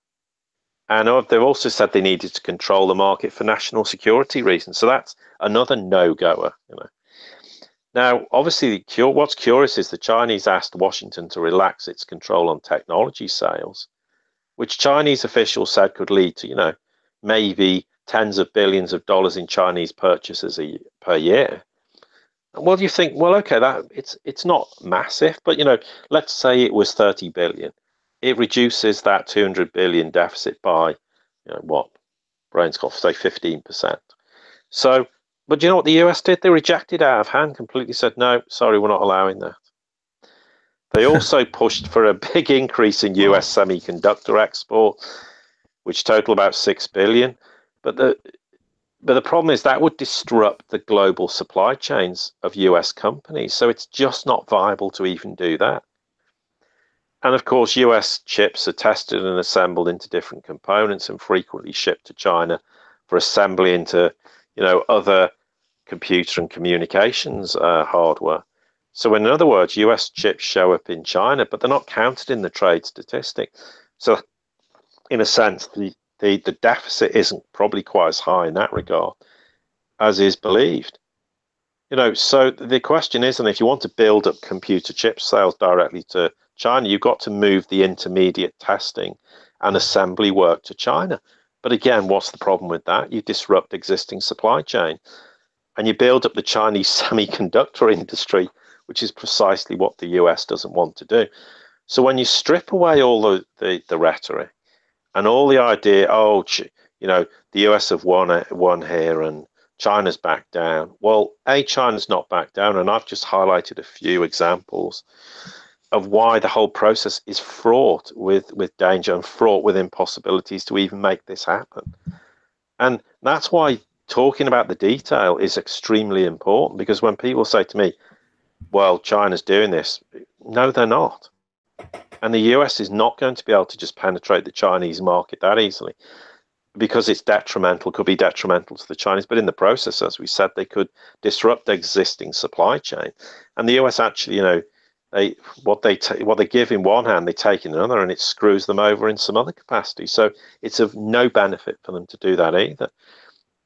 And they've also said they needed to control the market for national security reasons. So that's another no-goer. You know. Now, obviously, what's curious is the Chinese asked Washington to relax its control on technology sales, which Chinese officials said could lead to, you know, maybe tens of billions of dollars in Chinese purchases a, per year. And well, you think, well, okay, that it's it's not massive, but you know, let's say it was 30 billion. It reduces that 200 billion deficit by, you know, what? Brains off, say 15%. So, but you know what the US did? They rejected out of hand, completely said, no, sorry, we're not allowing that. They also pushed for a big increase in US semiconductor export, which total about 6 billion. But the but the problem is that would disrupt the global supply chains of US companies. So it's just not viable to even do that. And of course, US chips are tested and assembled into different components and frequently shipped to China for assembly into, you know, other computer and communications uh, hardware. So, in other words, US chips show up in China, but they're not counted in the trade statistic. So, in a sense, the the, the deficit isn't probably quite as high in that regard as is believed. You know, so the question is, and if you want to build up computer chip sales directly to China, you've got to move the intermediate testing and assembly work to China. But again, what's the problem with that? You disrupt existing supply chain and you build up the Chinese semiconductor industry, which is precisely what the US doesn't want to do. So when you strip away all the, the, the rhetoric and all the idea, oh, you know, the US have won won here and China's back down. Well, a China's not back down, and I've just highlighted a few examples of why the whole process is fraught with with danger and fraught with impossibilities to even make this happen. And that's why talking about the detail is extremely important because when people say to me, "Well, China's doing this," no, they're not. And the US is not going to be able to just penetrate the Chinese market that easily because it's detrimental, could be detrimental to the Chinese. But in the process, as we said, they could disrupt the existing supply chain. And the US actually, you know, they what they what they give in one hand, they take in another, and it screws them over in some other capacity. So it's of no benefit for them to do that either.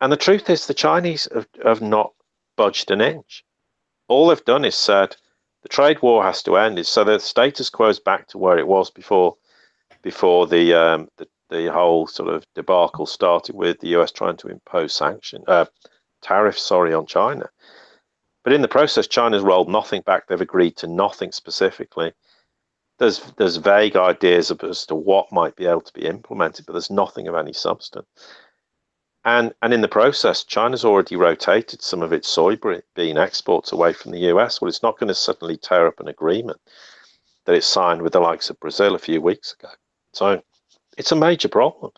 And the truth is, the Chinese have, have not budged an inch. All they've done is said, the trade war has to end. So the status quo is back to where it was before before the um, the, the whole sort of debacle started with the US trying to impose sanction uh, tariffs, sorry, on China. But in the process, China's rolled nothing back. They've agreed to nothing specifically. There's there's vague ideas as to what might be able to be implemented, but there's nothing of any substance. And, and in the process, China's already rotated some of its soybean exports away from the US. Well, it's not going to suddenly tear up an agreement that it signed with the likes of Brazil a few weeks ago. So it's a major problem.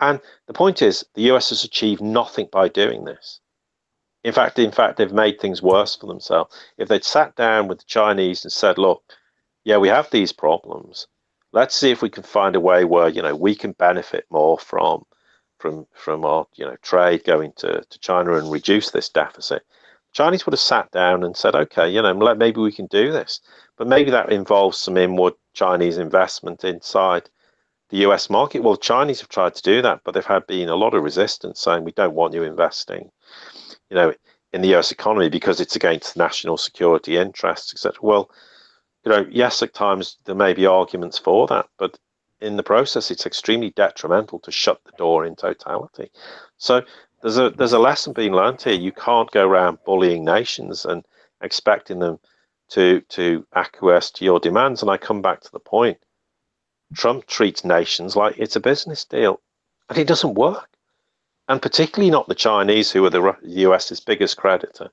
And the point is, the US has achieved nothing by doing this. In fact, in fact, they've made things worse for themselves. If they'd sat down with the Chinese and said, "Look, yeah, we have these problems. Let's see if we can find a way where you know we can benefit more from from from our you know trade going to, to China and reduce this deficit. Chinese would have sat down and said, okay, you know, maybe we can do this, but maybe that involves some inward Chinese investment inside the US market. Well, Chinese have tried to do that, but they've had been a lot of resistance saying we don't want you investing, you know, in the US economy because it's against national security interests, etc. Well, you know, yes, at times there may be arguments for that, but in the process, it's extremely detrimental to shut the door in totality. So there's a there's a lesson being learned here. You can't go around bullying nations and expecting them to to acquiesce to your demands. And I come back to the point: Trump treats nations like it's a business deal, and it doesn't work. And particularly not the Chinese, who are the US's biggest creditor.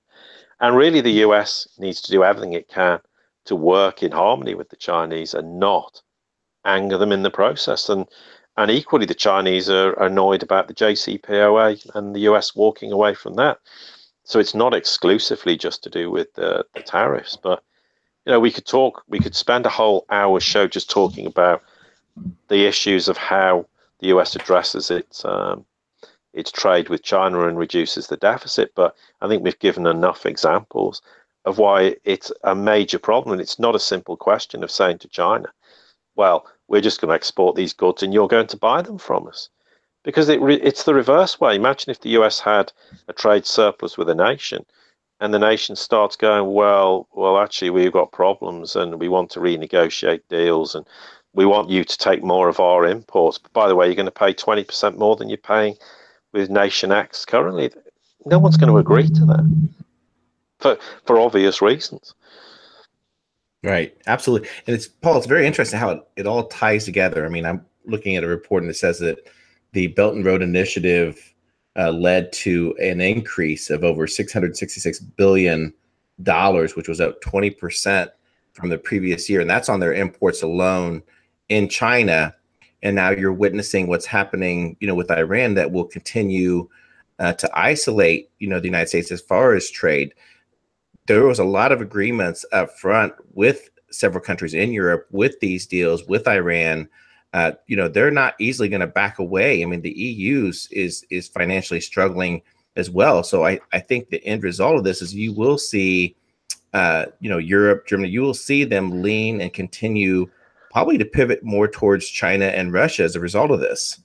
And really, the US needs to do everything it can to work in harmony with the Chinese and not anger them in the process. And and equally, the Chinese are annoyed about the JCPOA and the US walking away from that. So it's not exclusively just to do with the, the tariffs, but you know, we could talk, we could spend a whole hour show just talking about the issues of how the US addresses its um, its trade with China and reduces the deficit. But I think we've given enough examples of why it's a major problem. And it's not a simple question of saying to China, well, we're just going to export these goods and you're going to buy them from us. Because it re- it's the reverse way. Imagine if the US had a trade surplus with a nation and the nation starts going, well, well, actually, we've got problems and we want to renegotiate deals and we want you to take more of our imports. But by the way, you're going to pay 20% more than you're paying with Nation X currently. No one's going to agree to that. for for obvious reasons. Right, absolutely, and it's Paul. It's very interesting how it, it all ties together. I mean, I'm looking at a report and it says that the Belt and Road Initiative uh, led to an increase of over 666 billion dollars, which was up 20 percent from the previous year, and that's on their imports alone in China. And now you're witnessing what's happening, you know, with Iran that will continue uh, to isolate, you know, the United States as far as trade. There was a lot of agreements up front with several countries in Europe with these deals with Iran. Uh, you know, they're not easily going to back away. I mean, the EU's is is financially struggling as well. So I, I think the end result of this is you will see, uh, you know, Europe, Germany, you will see them lean and continue probably to pivot more towards China and Russia as a result of this.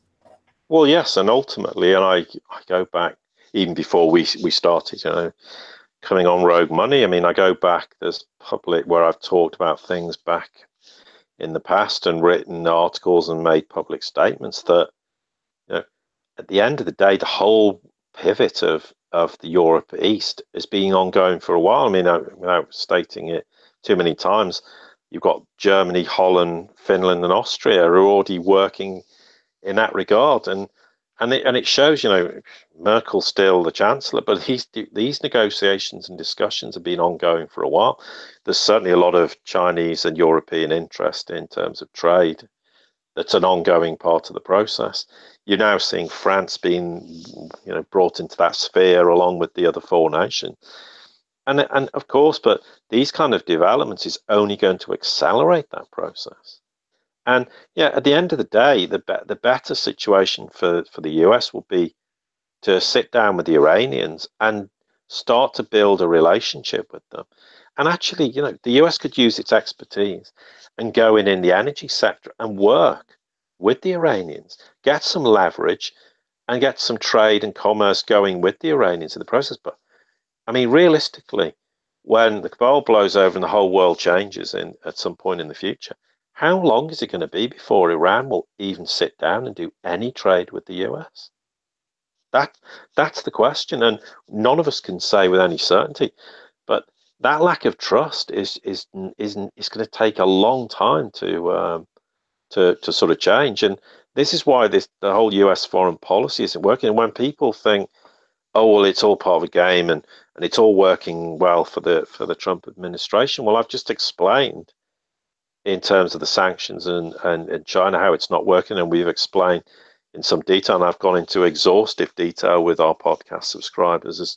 Well, yes, and ultimately, and I, I go back even before we we started, you know, coming on Rogue Money. I mean, I go back. There's public where I've talked about things back in the past and written articles and made public statements that, you know, at the end of the day, the whole pivot of of the Europe East has been ongoing for a while. I mean, I, without stating it too many times, you've got Germany, Holland, Finland, and Austria who are already working in that regard. And and it, and it shows, you know, Merkel's still the chancellor, but he's, these negotiations and discussions have been ongoing for a while. There's certainly a lot of Chinese and European interest in terms of trade. That's an ongoing part of the process. You're now seeing France being, you know, brought into that sphere along with the other four nations. And and of course, but these kind of developments is only going to accelerate that process. And yeah, at the end of the day, the be- the better situation for, for the US will be to sit down with the Iranians and start to build a relationship with them. And actually, you know, the US could use its expertise and go in in the energy sector and work with the Iranians, get some leverage, and get some trade and commerce going with the Iranians in the process. But I mean, realistically, when the cabal blows over and the whole world changes in at some point in the future, how long is it going to be before Iran will even sit down and do any trade with the US? That that's the question, and none of us can say with any certainty. But that lack of trust is is is is going to take a long time to um, to to sort of change, and this is why this the whole U.S. foreign policy isn't working. And when people think, "Oh well, it's all part of a game," and and it's all working well for the for the Trump administration, well, I've just explained in terms of the sanctions and, and, and China, how it's not working. And we've explained in some detail, and I've gone into exhaustive detail with our podcast subscribers as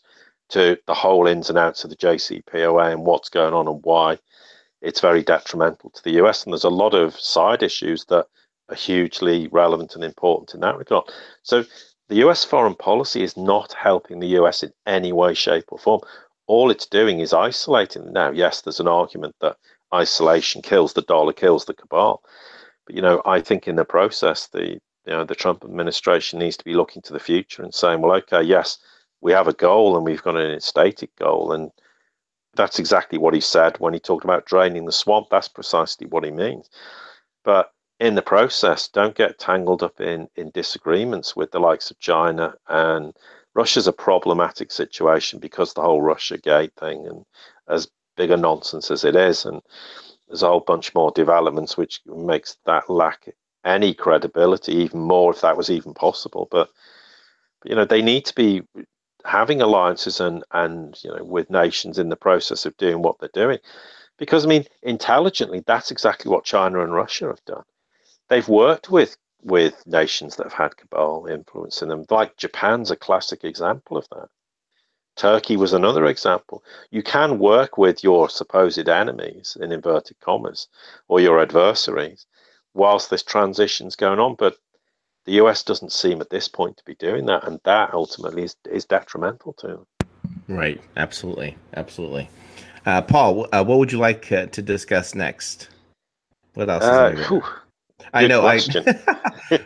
to the whole ins and outs of the JCPOA and what's going on and why it's very detrimental to the US. And there's a lot of side issues that are hugely relevant and important in that regard. So the US foreign policy is not helping the US in any way, shape, or form. All it's doing is isolating. Now, yes, there's an argument that isolation kills the dollar, kills the cabal. But you know, I think in the process, the you know the Trump administration needs to be looking to the future and saying, well, okay, yes, we have a goal and we've got an stated goal, and that's exactly what he said when he talked about draining the swamp. That's precisely what he means. But in the process, don't get tangled up in in disagreements with the likes of China and Russia's a problematic situation because the whole Russia Gate thing and as big a nonsense as it is. And there's a whole bunch more developments which makes that lack any credibility, even more if that was even possible. But, you know, they need to be having alliances and and you know with nations in the process of doing what they're doing because i mean intelligently that's exactly what china and russia have done they've worked with with nations that have had cabal influence in them like japan's a classic example of that Turkey was another example. You can work with your supposed enemies, in inverted commas, or your adversaries, whilst this transition's going on. But the US doesn't seem at this point to be doing that, and that ultimately is, is detrimental to them. Right. Absolutely. Absolutely. Uh, Paul, uh, what would you like uh, to discuss next? What else? I know. I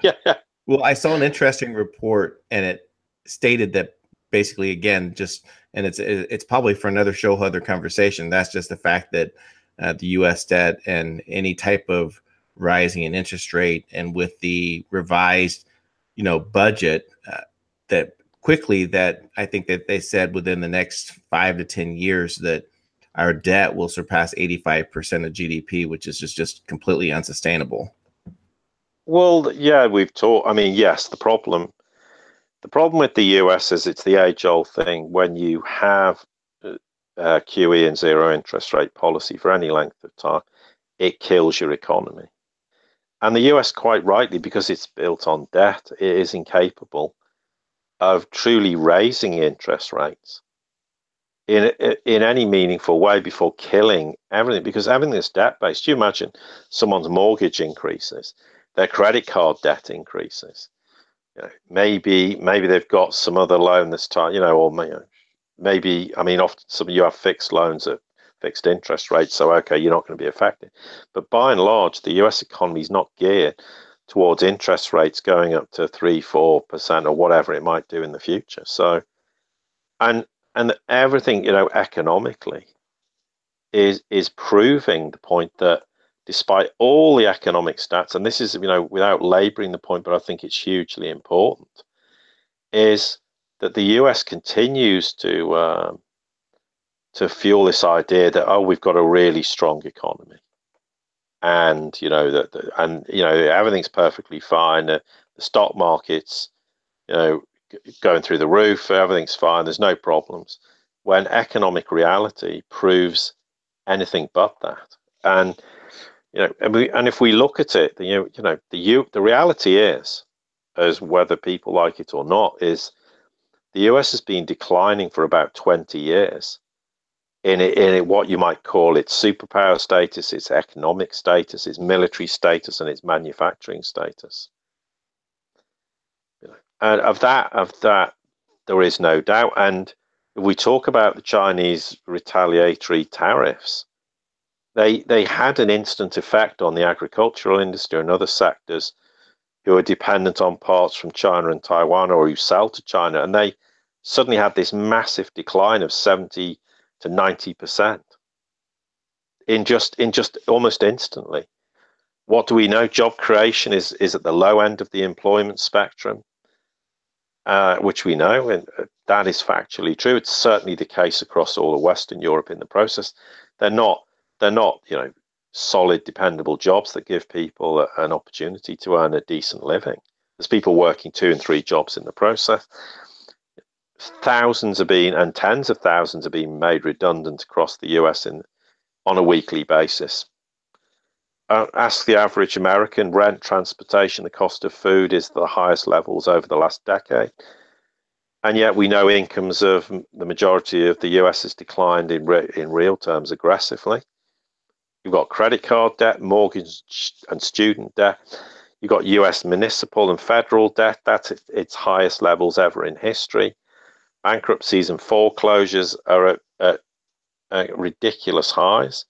yeah. Well, I saw an interesting report, and it stated that basically again just and it's it's probably for another show other conversation that's just the fact that uh, the us debt and any type of rising in interest rate and with the revised you know budget uh, that quickly that I think that they said within the next five to 10 years that our debt will surpass 85% of GDP, which is just, just completely unsustainable. Well, yeah, we've talked. I mean, yes, the problem, the problem with the US is it's the age-old thing. When you have uh, QE and zero interest rate policy for any length of time, it kills your economy. And the US, quite rightly, because it's built on debt, it is incapable of truly raising interest rates in in any meaningful way before killing everything because everything is debt based. You imagine someone's mortgage increases, their credit card debt increases. You know, maybe maybe they've got some other loan this time, you know, or maybe I mean often some of you have fixed loans at fixed interest rates, so okay, you're not going to be affected. But by and large, the US economy is not geared towards interest rates going up to three, four percent or whatever it might do in the future. So, and and everything you know economically is is proving the point that despite all the economic stats, and this is you know without labouring the point, but I think it's hugely important, is that the US continues to um, to fuel this idea that oh we've got a really strong economy and you know that and you know everything's perfectly fine. The, the stock markets, you know, going through the roof. Everything's fine. There's no problems. When economic reality proves anything but that, and you know, and, we, and if we look at it, you know, you know, the U, the reality is, as whether people like it or not, is the US has been declining for about 20 years in, in what you might call its superpower status, its economic status, its military status, and its manufacturing status. And of that, of that, there is no doubt. And if we talk about the Chinese retaliatory tariffs, they they had an instant effect on the agricultural industry and other sectors who are dependent on parts from China and Taiwan or who sell to China, and they suddenly had this massive decline of 70 to 90% in just in just almost instantly. What do we know? Job creation is is at the low end of the employment spectrum, uh, which we know, and uh, that is factually true. It's certainly the case across all of Western Europe in the process. They're not they're not you know solid, dependable jobs that give people an opportunity to earn a decent living. There's people working two and three jobs in the process thousands are being and tens of thousands are being made redundant across the US in on a weekly basis. Uh, ask the average American rent, transportation, the cost of food is the highest levels over the last decade. And yet we know incomes of the majority of the US has declined in, re- in real terms aggressively. You've got credit card debt, mortgage and student debt. You've got US municipal and federal debt. That's its highest levels ever in history bankruptcies and foreclosures are at, at, at, ridiculous highs,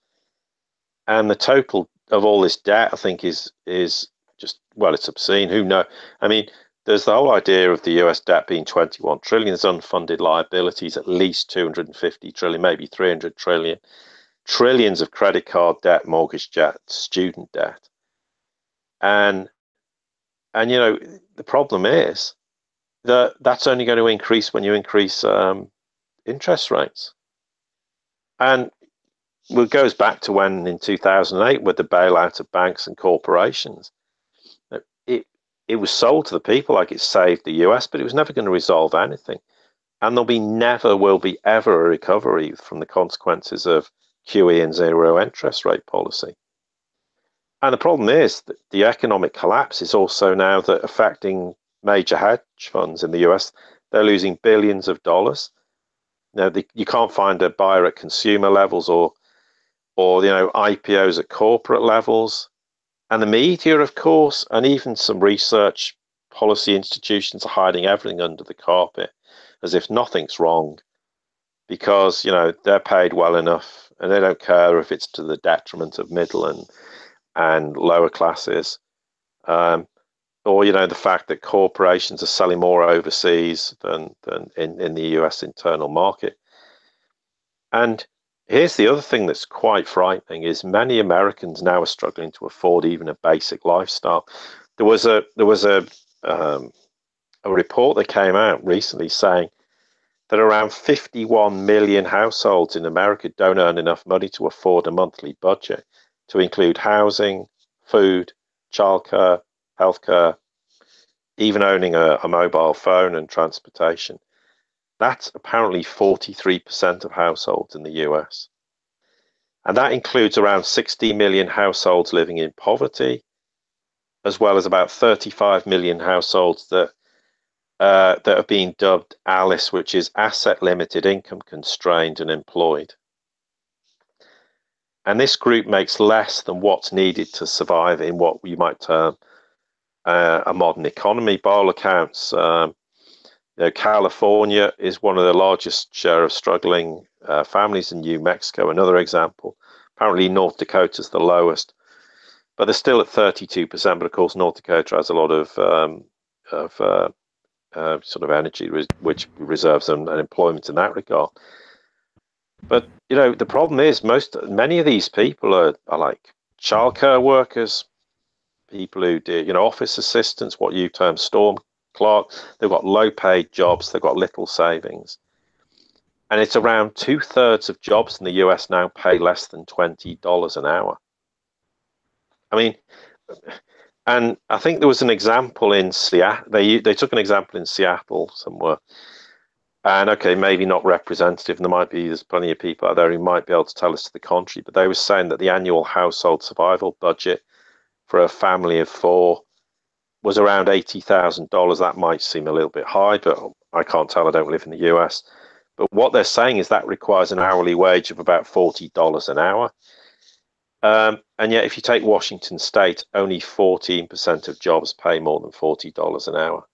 and the total of all this debt, I think, is is just well, it's obscene. Who know? I mean, there's the whole idea of the U.S. debt being 21 trillion. There's unfunded liabilities, at least 250 trillion, maybe 300 trillion, trillions of credit card debt, mortgage debt, student debt, and and you know the problem is that that's only going to increase when you increase um, interest rates. And it goes back to when in 2008 with the bailout of banks and corporations. It it was sold to the people like it saved the US, but it was never going to resolve anything. And there'll be never will be ever a recovery from the consequences of QE and zero interest rate policy. And the problem is that the economic collapse is also now that affecting major hedge funds in the US, they're losing billions of dollars. You, know, you can't find a buyer at consumer levels or, or you know, IPOs at corporate levels. And the media, of course, and even some research policy institutions are hiding everything under the carpet as if nothing's wrong because, you know, they're paid well enough and they don't care if it's to the detriment of middle and, and lower classes. Um, or you know the fact that corporations are selling more overseas than than in, in the US internal market. And here's the other thing that's quite frightening is many Americans now are struggling to afford even a basic lifestyle. There was a there was a um, a report that came out recently saying that around 51 million households in America don't earn enough money to afford a monthly budget to include housing, food, childcare, healthcare, even owning a, a mobile phone and transportation. That's apparently 43% of households in the US. And that includes around 60 million households living in poverty, as well as about 35 million households that uh, that are being dubbed ALICE, which is asset limited, income constrained, and employed. And this group makes less than what's needed to survive in what you might term uh, a modern economy. By all accounts, um, you know, California is one of the largest share of struggling uh, families in New Mexico. Another example. Apparently, North Dakota is the lowest, but they're still at 32%. But of course, North Dakota has a lot of um, of uh, uh, sort of energy which reserves and, and employment in that regard. But you know, the problem is most many of these people are, are like childcare workers, people who do you know office assistants, what you term storm clerk. They've got low paid jobs. They've got little savings, and it's around two thirds of jobs in the U.S. now pay less than twenty dollars an hour. I mean, and I think there was an example in Seattle. They they took an example in Seattle somewhere and okay, maybe not representative, and there might be there's plenty of people out there who might be able to tell us to the contrary. But they were saying that the annual household survival budget for a family of four was around eighty thousand dollars. That might seem a little bit high, but I can't tell. I don't live in the US. But what they're saying is that requires an hourly wage of about forty dollars an hour. Um, and yet, if you take Washington State, only fourteen percent of jobs pay more than forty dollars an hour.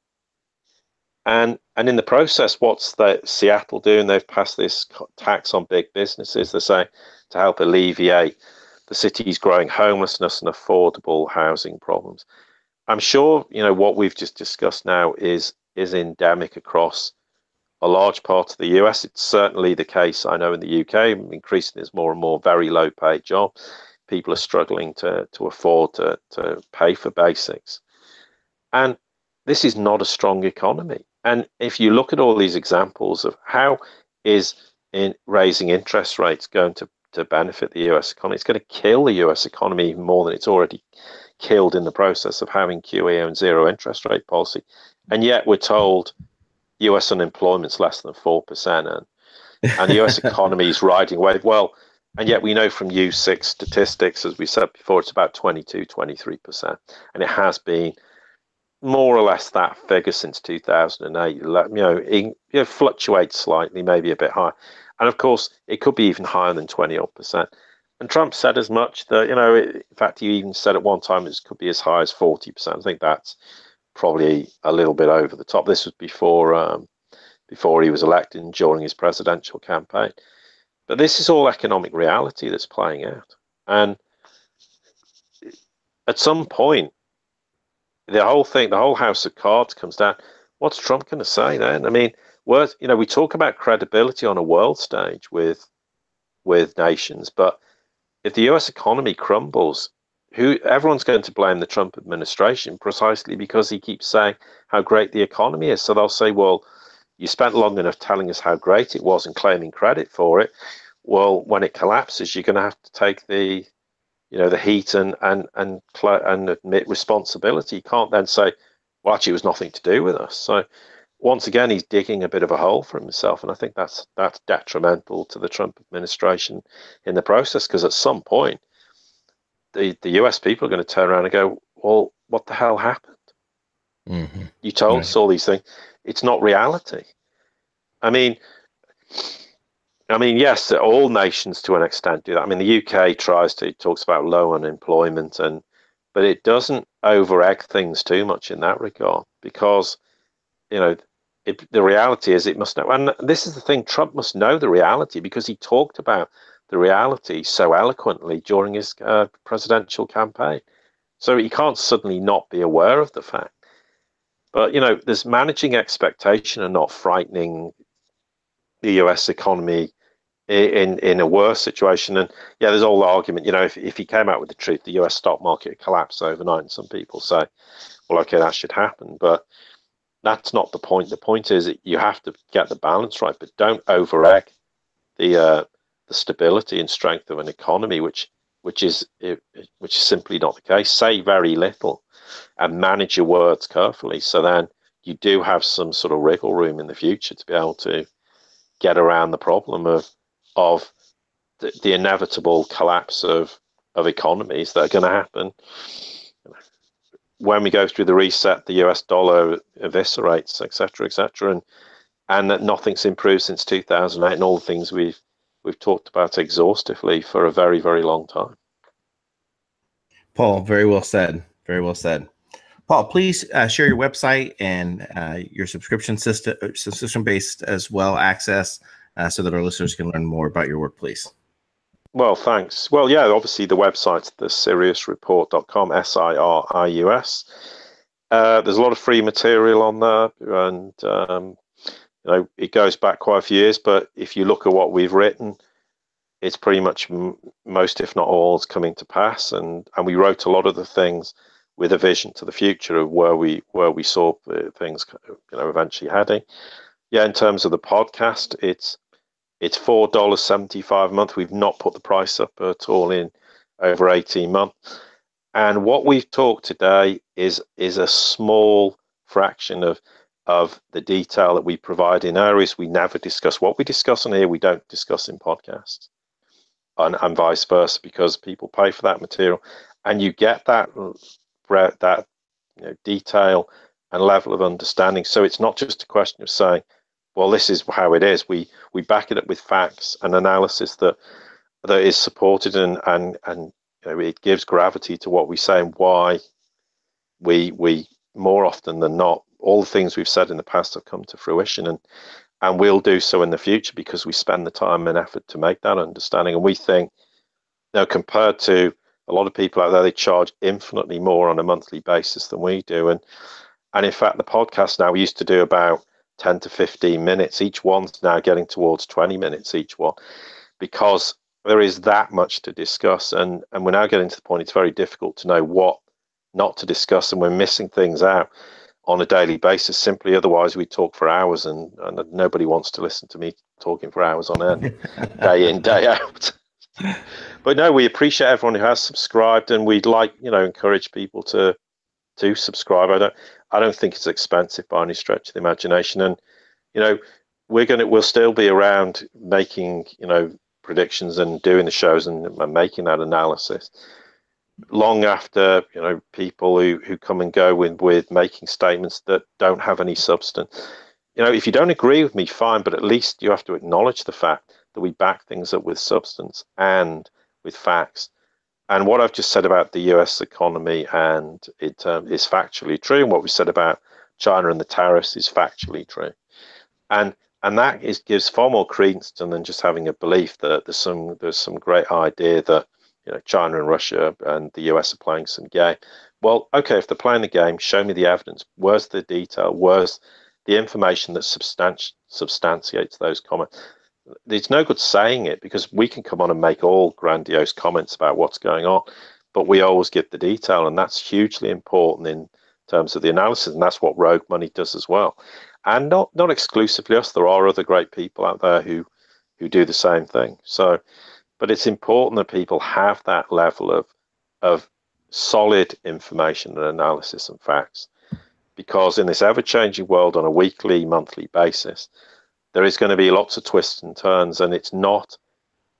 And and in the process, what's the Seattle doing? They've passed this tax on big businesses. They're saying to help alleviate the city's growing homelessness and affordable housing problems. I'm sure you know what we've just discussed now is is endemic across a large part of the US. It's certainly the case I know in the UK. Increasingly, there's more and more very low paid jobs. People are struggling to to afford to to pay for basics, and this is not a strong economy. And if you look at all these examples of how is in raising interest rates going to, to benefit the US economy, it's going to kill the US economy more than it's already killed in the process of having QE and zero interest rate policy. And yet we're told US unemployment's less than 4%. And, and the US economy is riding away. Well, and yet we know from U6 statistics, as we said before, it's about 22, 23%. And it has been more or less that figure since 2008. You know, it, know, fluctuates slightly, maybe a bit higher, and of course, it could be even higher than 20 odd percent. And Trump said as much that you know, it, in fact, he even said at one time it could be as high as 40 percent. I think that's probably a little bit over the top. This was before um, before he was elected and during his presidential campaign. But this is all economic reality that's playing out, and at some point the whole thing, the whole house of cards comes down. What's Trump going to say then? I mean, worth, you know, we talk about credibility on a world stage with with nations, but if the U.S. economy crumbles, who everyone's going to blame the Trump administration precisely because he keeps saying how great the economy is. So they'll say, well, you spent long enough telling us how great it was and claiming credit for it. Well, when it collapses, you're going to have to take the you know the heat and and and and admit responsibility. You can't then say, well, actually, it was nothing to do with us. So once again, he's digging a bit of a hole for himself, and I think that's that's detrimental to the Trump administration in the process. Because at some point, the the U.S. people are going to turn around and go, well, what the hell happened? Mm-hmm. You told right. us all these things. It's not reality. I mean, I mean, yes, all nations to an extent do that. I mean, the UK tries to talks about low unemployment, and but it doesn't over egg things too much in that regard because you know it, the reality is it must know, and this is the thing. Trump must know the reality because he talked about the reality so eloquently during his uh, presidential campaign. So he can't suddenly not be aware of the fact. But you know, there's managing expectation and not frightening the U.S. economy in in a worse situation. And yeah, there's all the argument. You know, if if he came out with the truth, the U.S. stock market collapsed overnight. And some people say, well, okay, that should happen, but That's not the point. The point is that you have to get the balance right, but don't over egg the uh, the stability and strength of an economy, which which is which is simply not the case. Say very little and manage your words carefully, so then you do have some sort of wriggle room in the future to be able to get around the problem of of the, the inevitable collapse of of economies that are going to happen when we go through the reset, the US dollar eviscerates, etc., etc., and and that nothing's improved since 2008, and all the things we've we've talked about exhaustively for a very very long time. Paul, very well said. Very well said. Paul, please uh, share your website and uh, your subscription system system based as well access uh, so that our listeners can learn more about your work, please. Well, thanks. Well, yeah, obviously the website's the siriusreport.com, S I R I U S. Uh, there's a lot of free material on there, and um, you know it goes back quite a few years. But if you look at what we've written, it's pretty much m- most, if not all, is coming to pass. And and we wrote a lot of the things with a vision to the future of where we where we saw uh, things, you know, eventually heading. Yeah, in terms of the podcast, it's it's four dollars seventy five a month. We've not put the price up at all in over eighteen months. And what we've talked today is is a small fraction of of the detail that we provide in areas we never discuss. What we discuss on here, we don't discuss in podcasts, and, and vice versa, because people pay for that material, and you get that that you know, detail and level of understanding. So it's not just a question of saying, well, this is how it is. We we back it up with facts and analysis that that is supported and and and you know, it gives gravity to what we say and why we we more often than not all the things we've said in the past have come to fruition and and we'll do so in the future because we spend the time and effort to make that understanding and we think you compared to a lot of people out there they charge infinitely more on a monthly basis than we do and and in fact the podcast now we used to do about 10 to 15 minutes. Each one's now getting towards 20 minutes each one because there is that much to discuss. And, and we're now getting to the point it's very difficult to know what not to discuss, and we're missing things out on a daily basis. Simply, otherwise, we talk for hours, and, and nobody wants to listen to me talking for hours on end, day in, day out. But no, we appreciate everyone who has subscribed, and we'd like, you know, encourage people to to subscribe. I don't I don't think it's expensive by any stretch of the imagination. And you know, we're going to we'll still be around making you know predictions and doing the shows and, and making that analysis long after you know people who, who come and go with with making statements that don't have any substance you know if you don't agree with me fine but at least you have to acknowledge the fact that we back things up with substance and with facts and what I've just said about the US economy and it um, is factually true. And what we said about China and the tariffs is factually true. And and that is, gives far more credence than just having a belief that there's some there's some great idea that you know China and Russia and the US are playing some game. Well, okay, if they're playing the game, show me the evidence. Where's the detail? Where's the information that substanti- substantiates those comments? It's no good saying it because we can come on and make all grandiose comments about what's going on, but we always give the detail, and that's hugely important in terms of the analysis, and that's what Rogue Money does as well. And not not exclusively us. There are other great people out there who who do the same thing. So, but it's important that people have that level of of solid information and analysis and facts, because in this ever changing world on a weekly, monthly basis there is going to be lots of twists and turns, and it's not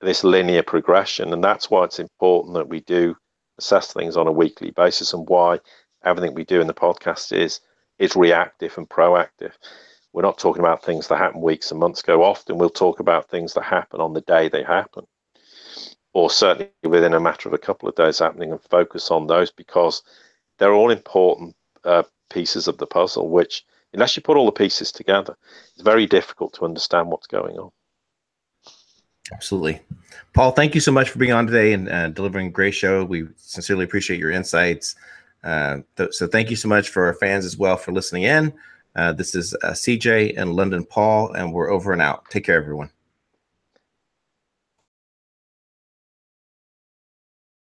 this linear progression. And that's why it's important that we do assess things on a weekly basis, and why everything we do in the podcast is is reactive and proactive. We're not talking about things that happen weeks and months ago. Often we'll talk about things that happen on the day they happen, or certainly within a matter of a couple of days happening, and focus on those because they're all important uh, pieces of the puzzle, which unless you put all the pieces together, it's very difficult to understand what's going on. Absolutely. Paul, thank you so much for being on today and uh, delivering a great show. We sincerely appreciate your insights. Uh, th- so, thank you so much for our fans as well for listening in. Uh, this is uh, CJ and London Paul, and we're over and out. Take care, everyone.